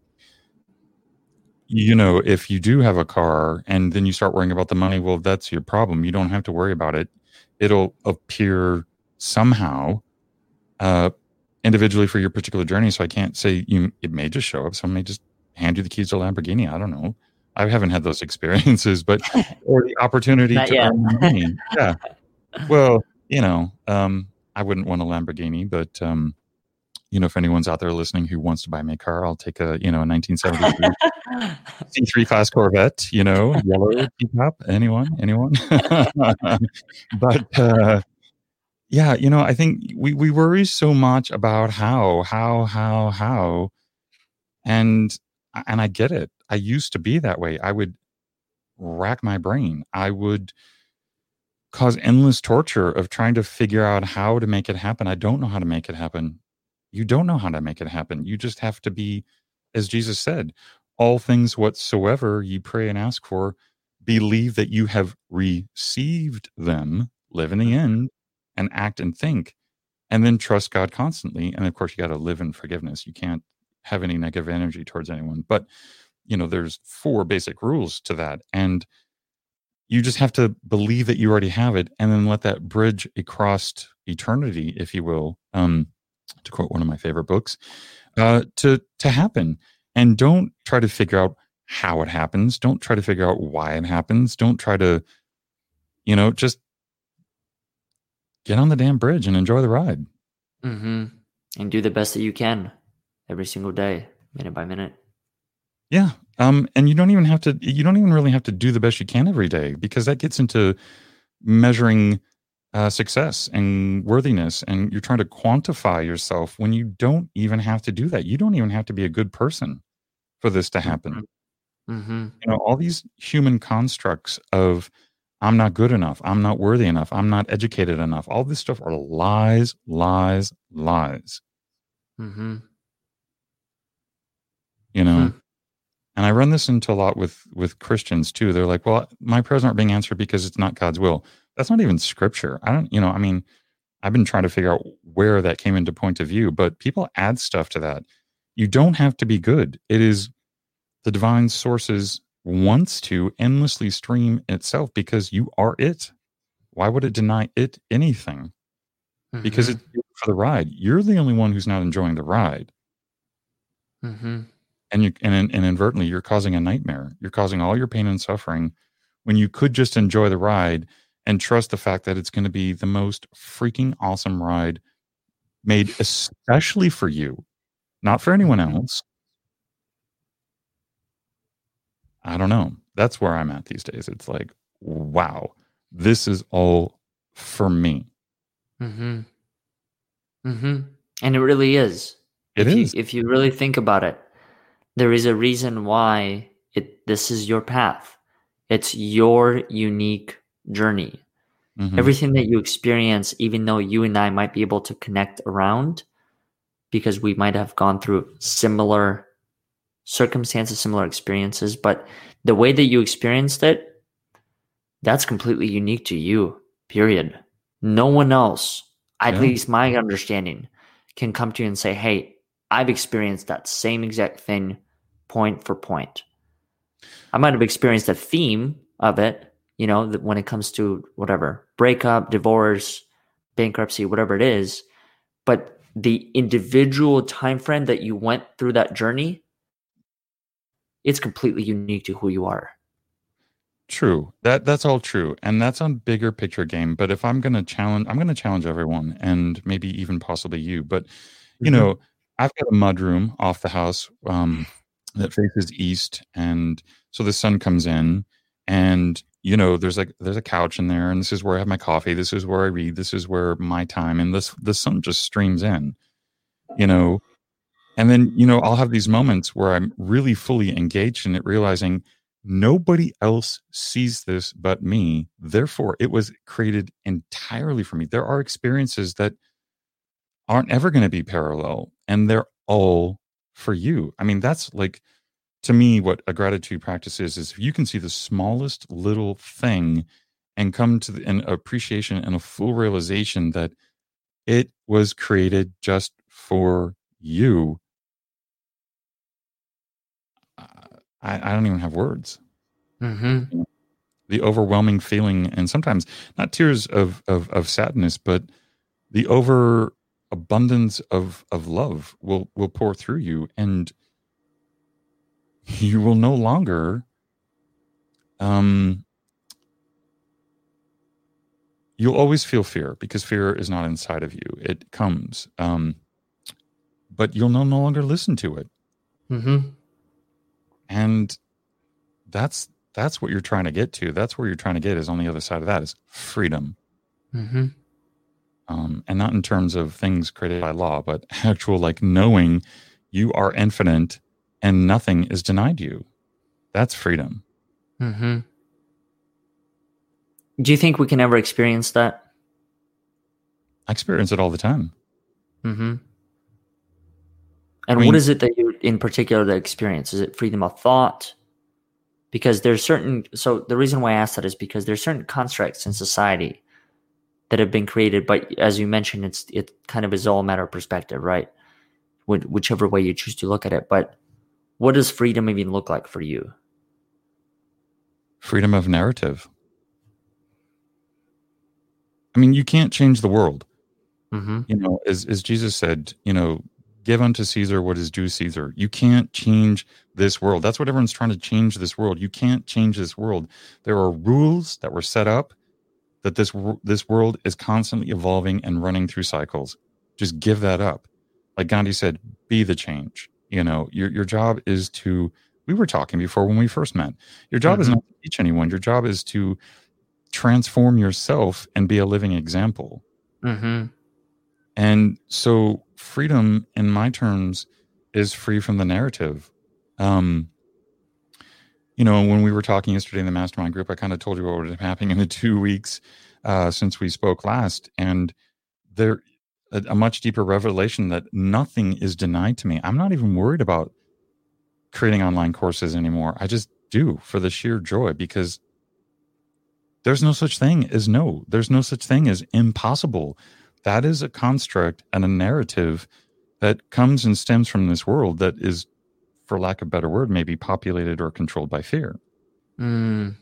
you know, if you do have a car and then you start worrying about the money, well, that's your problem. You don't have to worry about it. It'll appear somehow, uh, individually for your particular journey. So I can't say you. It may just show up. Someone may just hand you the keys to a Lamborghini. I don't know. I haven't had those experiences, but or the opportunity to yet. earn money. Yeah. Well, you know, um, I wouldn't want a Lamborghini, but um, you know, if anyone's out there listening who wants to buy me a car, I'll take a you know a 1973 C3 class Corvette. You know, yellow teacup. Anyone? Anyone? but uh, yeah, you know, I think we we worry so much about how, how, how, how, and and I get it. I used to be that way. I would rack my brain. I would cause endless torture of trying to figure out how to make it happen. I don't know how to make it happen. You don't know how to make it happen. You just have to be, as Jesus said, all things whatsoever you pray and ask for, believe that you have received them, live in the mm-hmm. end, and act and think, and then trust God constantly. And of course, you got to live in forgiveness. You can't have any negative energy towards anyone. But you know, there's four basic rules to that. And you just have to believe that you already have it and then let that bridge across eternity, if you will, um, to quote one of my favorite books, uh, to to happen. And don't try to figure out how it happens. Don't try to figure out why it happens. Don't try to, you know, just get on the damn bridge and enjoy the ride. mm-hmm. And do the best that you can every single day, minute by minute. Yeah. Um, and you don't even have to, you don't even really have to do the best you can every day because that gets into measuring uh, success and worthiness. And you're trying to quantify yourself when you don't even have to do that. You don't even have to be a good person for this to happen. hmm You know, all these human constructs of, I'm not good enough. I'm not worthy enough. I'm not educated enough. All this stuff are lies, lies, lies. hmm you know Hmm. And i run this into a lot with with christians too. They're like well my prayers aren't being answered because it's not god's will. That's not even scripture. I don't you know i mean i've been trying to figure out where that came into point of view but people add stuff to that. You don't have to be good. It is the divine sources wants to endlessly stream itself because you are it. Why would it deny it anything? Because Mhm. it's for the ride. You're the only one who's not enjoying the ride. Mm Mhm. And you and, and inadvertently you're causing a nightmare you're causing all your pain and suffering when you could just enjoy the ride and trust the fact that it's going to be the most freaking awesome ride made especially for you not for anyone Mhm. else i don't know that's where i'm at these days it's like wow this is all for me Mm-hmm. Mm-hmm. And it really is. It if is. You, if you really think about it, there is a reason why it this is your path. It's your unique journey. Mm-hmm. Everything that you experience, even though you and I might be able to connect around because we might have gone through similar circumstances, similar experiences, but the way that you experienced it, that's completely unique to you, period. No one else, at yeah. least my understanding, can come to you and say, Hey, I've experienced that same exact thing point for point. I might have experienced a theme of it, you know, when it comes to whatever breakup, divorce, bankruptcy, whatever it is. But the individual time frame that you went through that journey, it's completely unique to who you are. True. That that's all true. And that's on bigger picture game. But if I'm gonna challenge I'm gonna challenge everyone and maybe even possibly you. But you mm-hmm. know, I've got a mud room off the house um, that faces east and so the sun comes in and you know there's like there's a couch in there and this is where i have my coffee this is where i read this is where my time and this the sun just streams in you know? And then you know i'll have these moments where i'm really fully engaged in it realizing nobody else sees this but me. Therefore it was created entirely for me. There are experiences that aren't ever going to be parallel and they're all for you. I mean that's like to me what a gratitude practice is is if you can see the smallest little thing and come to the, an appreciation and a full realization that it was created just for you. I, I don't even have words. Mm-hmm. the overwhelming feeling and sometimes not tears of, of, of sadness but the over abundance of of love will will pour through you and you will no longer um you'll always feel fear because fear is not inside of you it comes um but you'll no, no longer listen to it mm-hmm. and that's that's what you're trying to get to that's where you're trying to get is on the other side of that is freedom mm-hmm. Um, and not in terms of things created by law but actual like knowing you are infinite and nothing is denied you. That's freedom. Mm-hmm. Do you think we can ever experience that? I experience it all the time. Mm-hmm. And I mean, what is it that you, in particular, that experience? Is it freedom of thought? Because there's certain. So the reason why I ask that is because there's certain constructs in society that have been created, but as you mentioned, it's it kind of is all a matter of perspective, right? Whichever way you choose to look at it, but what does freedom even look like for you? Freedom of narrative. I mean, you can't change the world. Mm-hmm. You know, as as Jesus said, you know, give unto Caesar what is due Caesar. You can't change this world. That's what everyone's trying to change this world. You can't change this world. There are rules that were set up that this this world is constantly evolving and running through cycles. Just give that up. Like Gandhi said, be the change. You know, your your job is to. We were talking before when we first met. Your job mm-hmm. is not to teach anyone. Your job is to transform yourself and be a living example. Mm-hmm. And so, freedom, in my terms, is free from the narrative. Um, you know, when we were talking yesterday in the mastermind group, I kind of told you what was happening in the two weeks uh, since we spoke last, and there a, a much deeper revelation that nothing is denied to me. I'm not even worried about creating online courses anymore. I just do for the sheer joy because there's no such thing as no. There's no such thing as impossible. That is a construct and a narrative that comes and stems from this world that is, for lack of a better word, maybe populated or controlled by fear. Mm.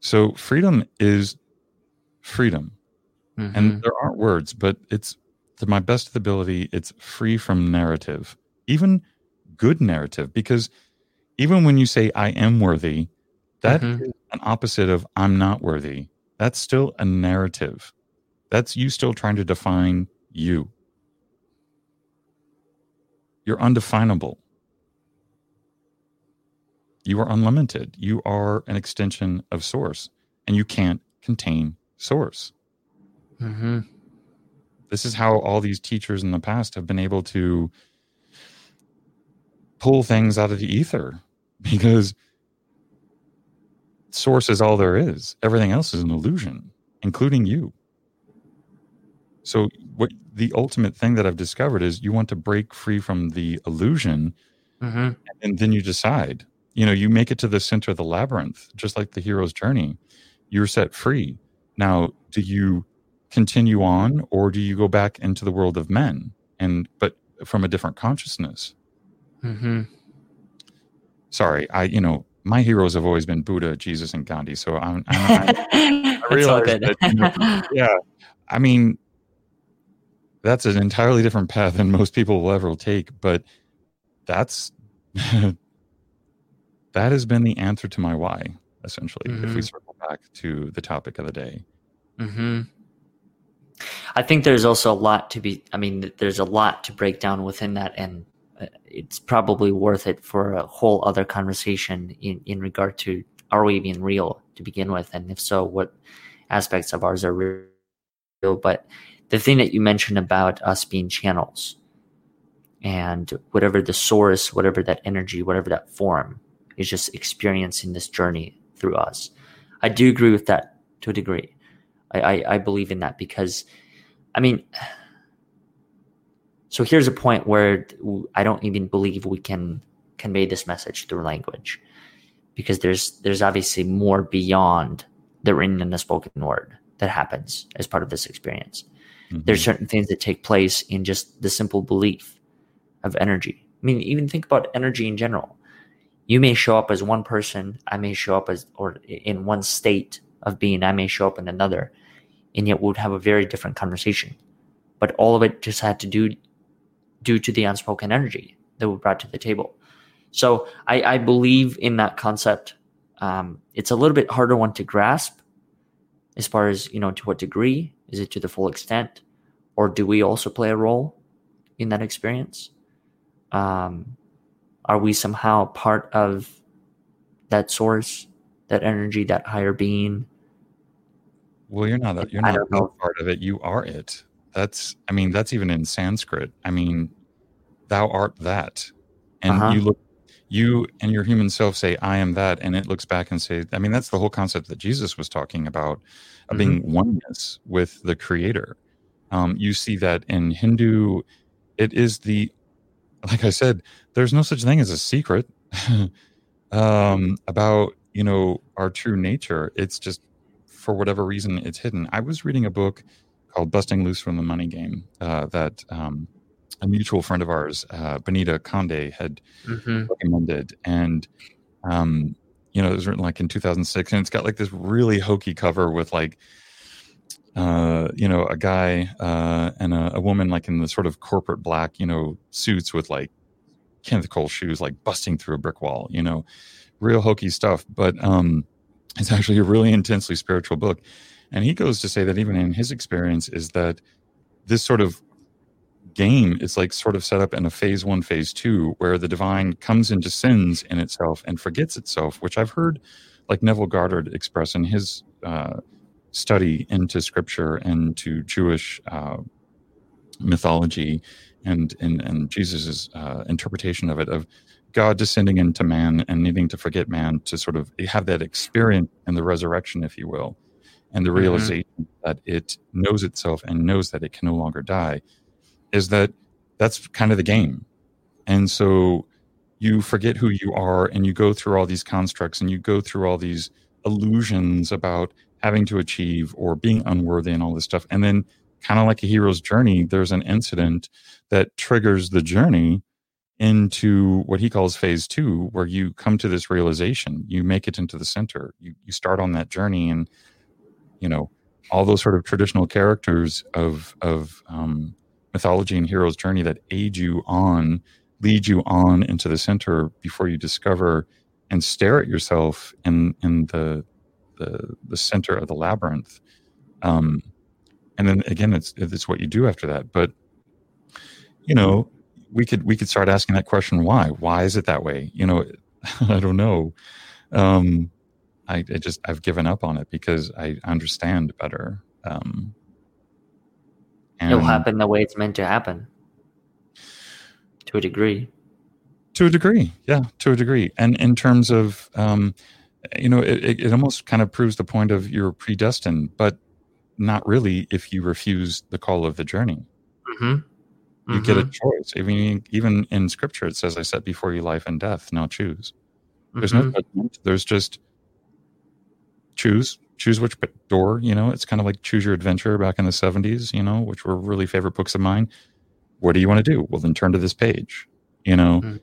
So freedom is freedom. Mm-hmm. And there aren't words, but it's to my best ability, it's free from narrative, even good narrative, because even when you say I am worthy, that mm-hmm. is an opposite of I'm not worthy. That's still a narrative. That's you still trying to define you. You're undefinable. You are unlimited. You are an extension of source, and you can't contain source. Mm-hmm. This is how all these teachers in the past have been able to pull things out of the ether because source is all there is. Everything else is an illusion. including you. So, what the ultimate thing that I've discovered is you want to break free from the illusion, mm-hmm. and then you decide. You know, you make it to the center of the labyrinth, just like the hero's journey. You're set free. Now, do you continue on, or do you go back into the world of men, and but from a different consciousness? Mm-hmm. Sorry, I you know my heroes have always been Buddha, Jesus, and Gandhi. So I'm, I'm, I realize that, you know, yeah, I mean, that's an entirely different path than most people will ever take. But that's that has been the answer to my why, essentially. Mm-hmm. If we mm-hmm. circle back to the topic of the day. Hmm. I think there's also a lot to be. I mean, there's a lot to break down within that, and it's probably worth it for a whole other conversation in, in regard to are we even real to begin with and if so what aspects of ours are real but the thing that you mentioned about us being channels and whatever the source whatever that energy whatever that form is just experiencing this journey through us i do agree with that to a degree i, I, I believe in that because i mean so here's a point where I don't even believe we can convey this message through language because there's there's obviously more beyond the written and the spoken word that happens as part of this experience. Mm-hmm. There's certain things that take place in just the simple belief of energy. I mean, even think about energy in general. You may show up as one person, I may show up as or in one state of being, I may show up in another, and yet we would have a very different conversation. But all of it just had to do due to the unspoken energy that we brought to the table. So I, I believe in that concept. Um, it's a little bit harder one to grasp as far as, you know, to what degree is it to the full extent or do we also play a role in that experience? Um, are we somehow part of that source, that energy, that higher being? Well, you're not. You're not part of it. You are it. That's, I mean, that's even in Sanskrit. I mean, thou art that. And uh-huh. you look, you and your human self say, I am that. And it looks back and say, I mean, that's the whole concept that Jesus was talking about, of mm-hmm. being oneness with the creator. Um, you see that in Hindu, it is the, like I said, there's no such thing as a secret um, about, you know, our true nature. It's just for whatever reason, it's hidden. I was reading a book called Busting Loose from the Money Game uh, that um, a mutual friend of ours, uh, Benita Conde, had mm-hmm. recommended. And, um, you know, it was written like in 2006, and it's got like this really hokey cover with like, uh, you know, a guy uh, and a, a, woman like in the sort of corporate black, you know, suits with like Kenneth Cole shoes, like busting through a brick wall, you know, real hokey stuff. But um, it's actually a really intensely spiritual book. And he goes to say that even in his experience is that this sort of game is like sort of set up in a phase one, phase two, where the divine comes into sins in itself and forgets itself, which I've heard like Neville Goddard express in his uh, study into scripture and to Jewish uh, mythology and, and, and Jesus' uh, interpretation of it, of God descending into man and needing to forget man to sort of have that experience in the resurrection, if you will and the mm-hmm. realization mm-hmm. that it knows itself and knows that it can no longer die is that that's kind of the game. And so you forget who you are and you go through all these constructs and you go through all these illusions about having to achieve or being unworthy and all this stuff. And then, kind of like a hero's journey, there's an incident that triggers the journey into what he calls phase two, where you come to this realization, you make it into the center, you, you start on that journey and you know all those sort of traditional characters of of um, mythology and hero's journey that aid you on, lead you on into the center before you discover and stare at yourself in in the the, the center of the labyrinth. Um, and then again, it's it's what you do after that. But you know, we could we could start asking that question: Why? Why is it that way? You know, I don't know. Um, I, I, just I've given up on it because I understand better. Um, It'll happen the way it's meant to happen, to a degree. To a degree, yeah, to a degree. And in terms of, um, you know, it, it almost kind of proves the point of you're predestined. But not really if you refuse the call of the journey. Mm-hmm. You get a Mhm. choice. I mean, even in scripture, it says, I set before you life and death. Now choose. There's no Mhm. judgment. There's just choose. Choose which door, you know, it's kind of like choose your adventure back in the 70s, you know, which were really favorite books of mine. What do you want to do? Well, then turn to this page, you know.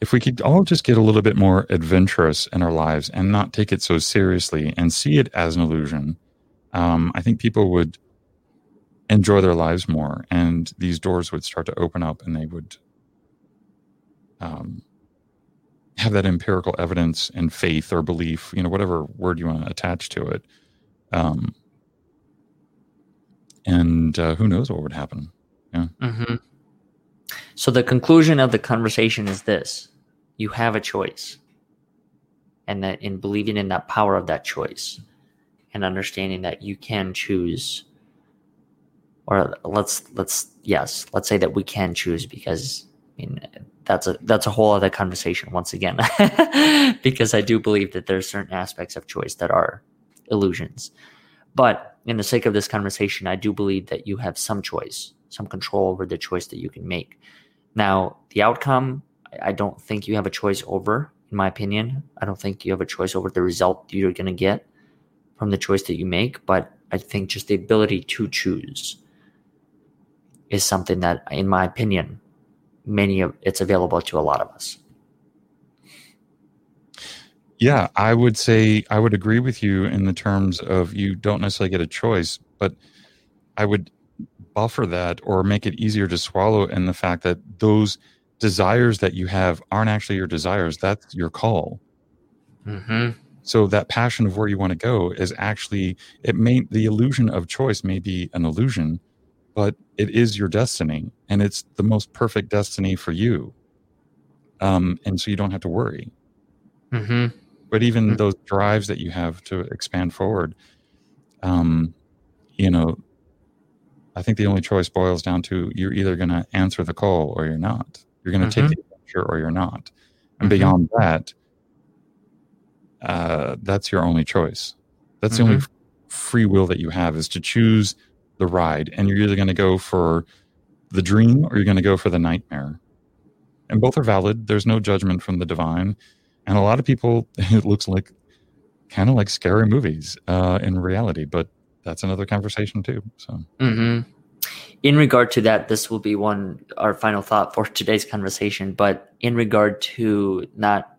If we could all just get a little bit more adventurous in our lives and not take it so seriously and see it as an illusion, um, I think people would enjoy their lives more and these doors would start to open up and they would um, have that empirical evidence and faith or belief, you know, whatever word you want to attach to it. Um, and uh, who knows what would happen. hmm So the conclusion of the conversation is this: you have a choice, and that in believing in that power of that choice, and understanding that you can choose, or let's let's yes, let's say that we can choose because I mean that's a that's a whole other conversation once again, because I do believe that there are certain aspects of choice that are illusions, but in the sake of this conversation, I do believe that you have some choice, some control over the choice that you can make. Now, the outcome, I don't think you have a choice over, in my opinion. I don't think you have a choice over the result you're going to get from the choice that you make, but I think just the ability to choose is something that, in my opinion, many of it's available to a lot of us. Yeah, I would say I would agree with you in the terms of you don't necessarily get a choice, but I would buffer that or make it easier to swallow in the fact that those desires that you have aren't actually your desires. That's your call. Mm-hmm. So that passion of where you want to go is actually it may the illusion of choice may be an illusion, but it is your destiny and it's the most perfect destiny for you. Um, and so you don't have to worry Mm-hmm. but even Mm. those drives that you have to expand forward um you know i think the only choice boils down to you're either going to answer the call or you're not. You're going to take the adventure or you're not. And Mhm. beyond that uh that's your only choice. That's the only free will that you have is to choose the ride. And you're either going to go for the dream or you're going to go for the nightmare. And both are valid. There's no judgment from the divine. And a lot of people it looks like kind of like scary movies uh, in reality. But that's another conversation too so hmm In regard to that, this will be one our final thought for today's conversation. But in regard to not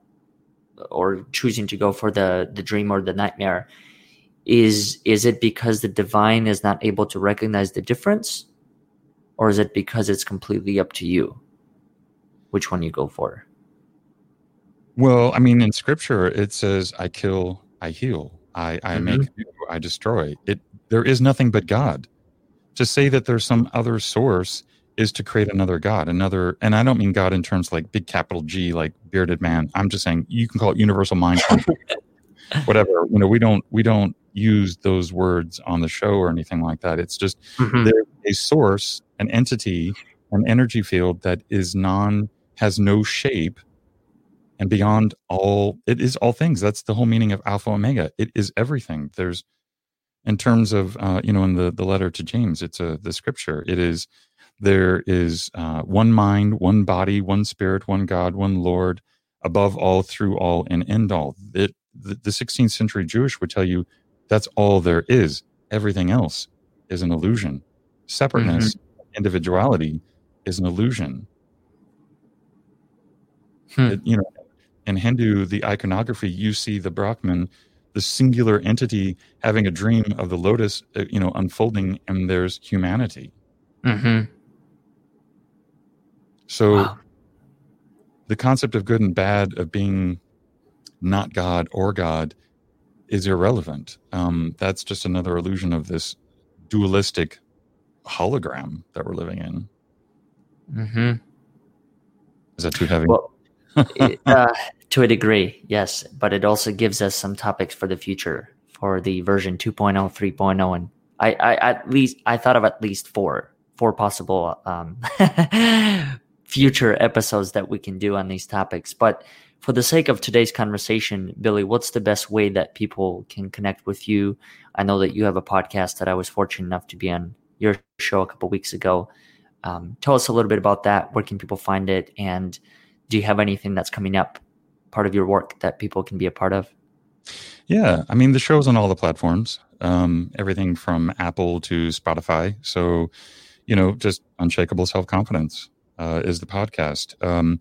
or choosing to go for the the dream or the nightmare, is is it because the divine is not able to recognize the difference, or is it because it's completely up to you which one you go for? well i mean in scripture it says i kill i heal i i Mhm. make new, i destroy it there is nothing but god to say that there's some other source is to create another god another and i don't mean god in terms like big capital g like bearded man i'm just saying you can call it universal mind whatever you know we don't we don't use those words on the show or anything like that it's just Mhm. there's a source, an entity, an energy field that is non has no shape and beyond all it is all things. That's the whole meaning of Alpha Omega. It is everything. There's in terms of uh, you know in the the letter to James, it's a the scripture. It is there is uh, one mind, one body, one spirit, one God, one Lord, above all, through all, and end all. It, the, the 16th century Jewish would tell you that's all there is. Everything else is an illusion. Separateness, individuality is an illusion. Hmm. It- you know, in Hindu, the iconography, you see the Brahman, the singular entity having a dream of the lotus, uh, you know, unfolding, and there's humanity. Mhm. So Wow. the concept of good and bad, of being not God or God, is irrelevant. Um, that's just another illusion of this dualistic hologram that we're living in. Mhm. Is that too heavy? Well, uh, to a degree, yes, but it also gives us some topics for the future for the version 2.0, 3.0, and I, I at least I thought of at least four, four possible um, future episodes that we can do on these topics. But for the sake of today's conversation, Billy, what's the best way that people can connect with you? I know that you have a podcast that I was fortunate enough to be on your show a couple weeks ago. Um, tell us a little bit about that. Where can people find it? And do you have anything that's coming up, part of your work that people can be a part of? Yeah, I mean the show's on all the platforms, um, everything from Apple to Spotify. So, you know, just unshakable self confidence uh, is the podcast. Um,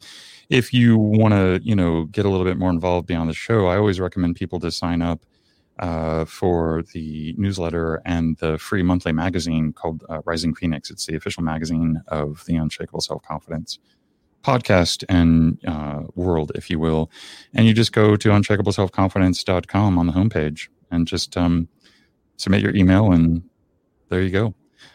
if you want to, you know, get a little bit more involved beyond the show, I always recommend people to sign up uh, for the newsletter and the free monthly magazine called uh, Rising Phoenix. It's the official magazine of the Unshakable Self Confidence podcast and uh, world, if you will. And you just go to unshakableselfconfidence.com on the homepage and just um, submit your email, and there you go.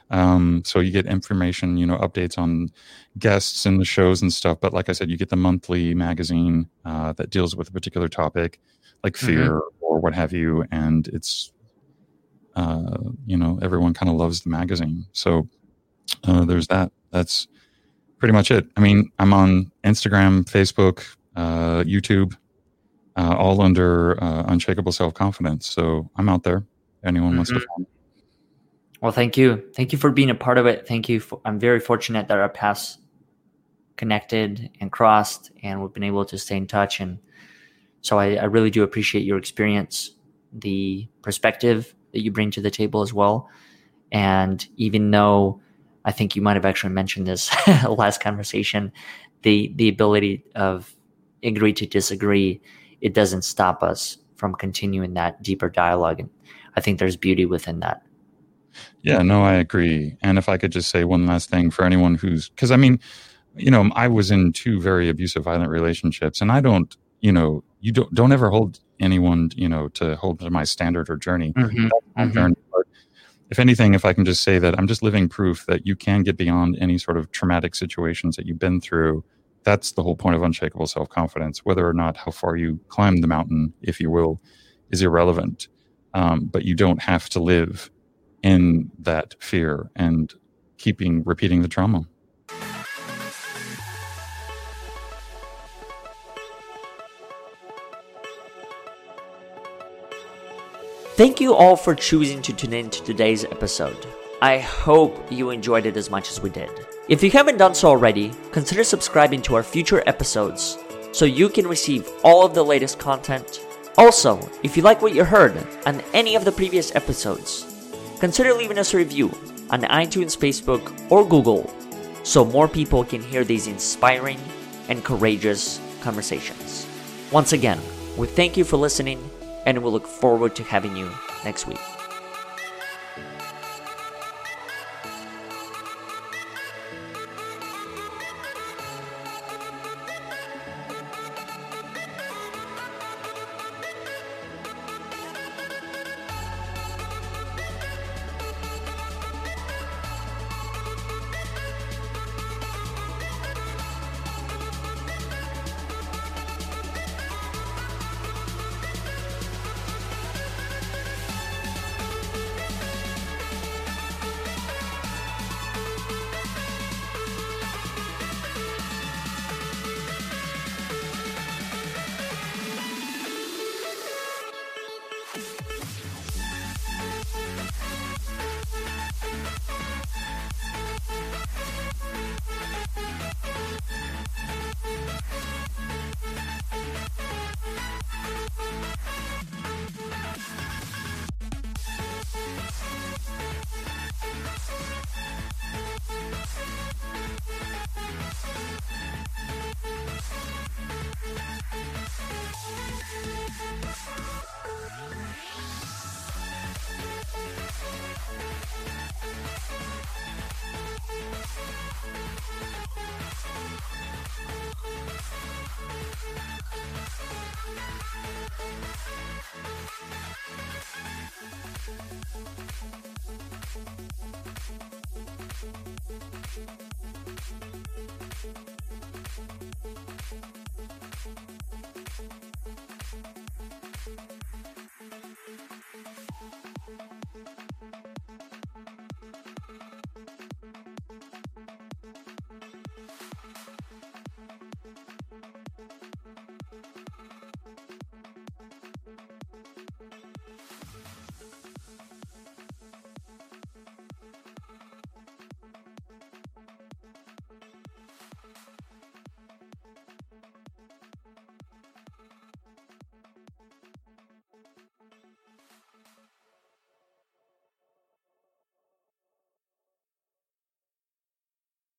Um, so you get information, you know, updates on guests and the shows and stuff. But like I said, you get the monthly magazine uh, that deals with a particular topic, like mm-hmm. fear mm-hmm. or what have you. And it's, uh, you know, everyone kind of loves the magazine. So uh, there's that. That's pretty much it. I mean, I'm on Instagram, Facebook, uh, YouTube, uh, all under uh, Unshakable Self Confidence. So I'm out there. Anyone mm-hmm. wants to mm-hmm. Well, thank you. Thank you for being a part of it. Thank you. For, I'm very fortunate that our paths connected and crossed, and we've been able to stay in touch. And so I, I really do appreciate your experience, the perspective that you bring to the table as well. And even though I think you might have actually mentioned this last conversation, the the ability of agree to disagree, it doesn't stop us from continuing that deeper dialogue. And I think there's beauty within that. Yeah, no, I agree. And if I could just say one last thing for anyone who's, because I mean, you know, I was in two very abusive, violent relationships, and I don't, you know, you don't don't ever hold anyone, you know, to hold to my standard or journey. Mm-hmm. Mm-hmm. journey. If anything, if I can just say that I'm just living proof that you can get beyond any sort of traumatic situations that you've been through. That's the whole point of unshakable self confidence. Whether or not how far you climb the mountain, if you will, is irrelevant. Um, but you don't have to live in that fear and keeping repeating the trauma. Thank you all for choosing to tune in to today's episode. I hope you enjoyed it as much as we did. If you haven't done so already, consider subscribing to our future episodes so you can receive all of the latest content. Also, if you like what you heard on any of the previous episodes, consider leaving us a review on iTunes, Facebook, or Google so more people can hear these inspiring and courageous conversations. Once again, we thank you for listening and we look forward to having you next week.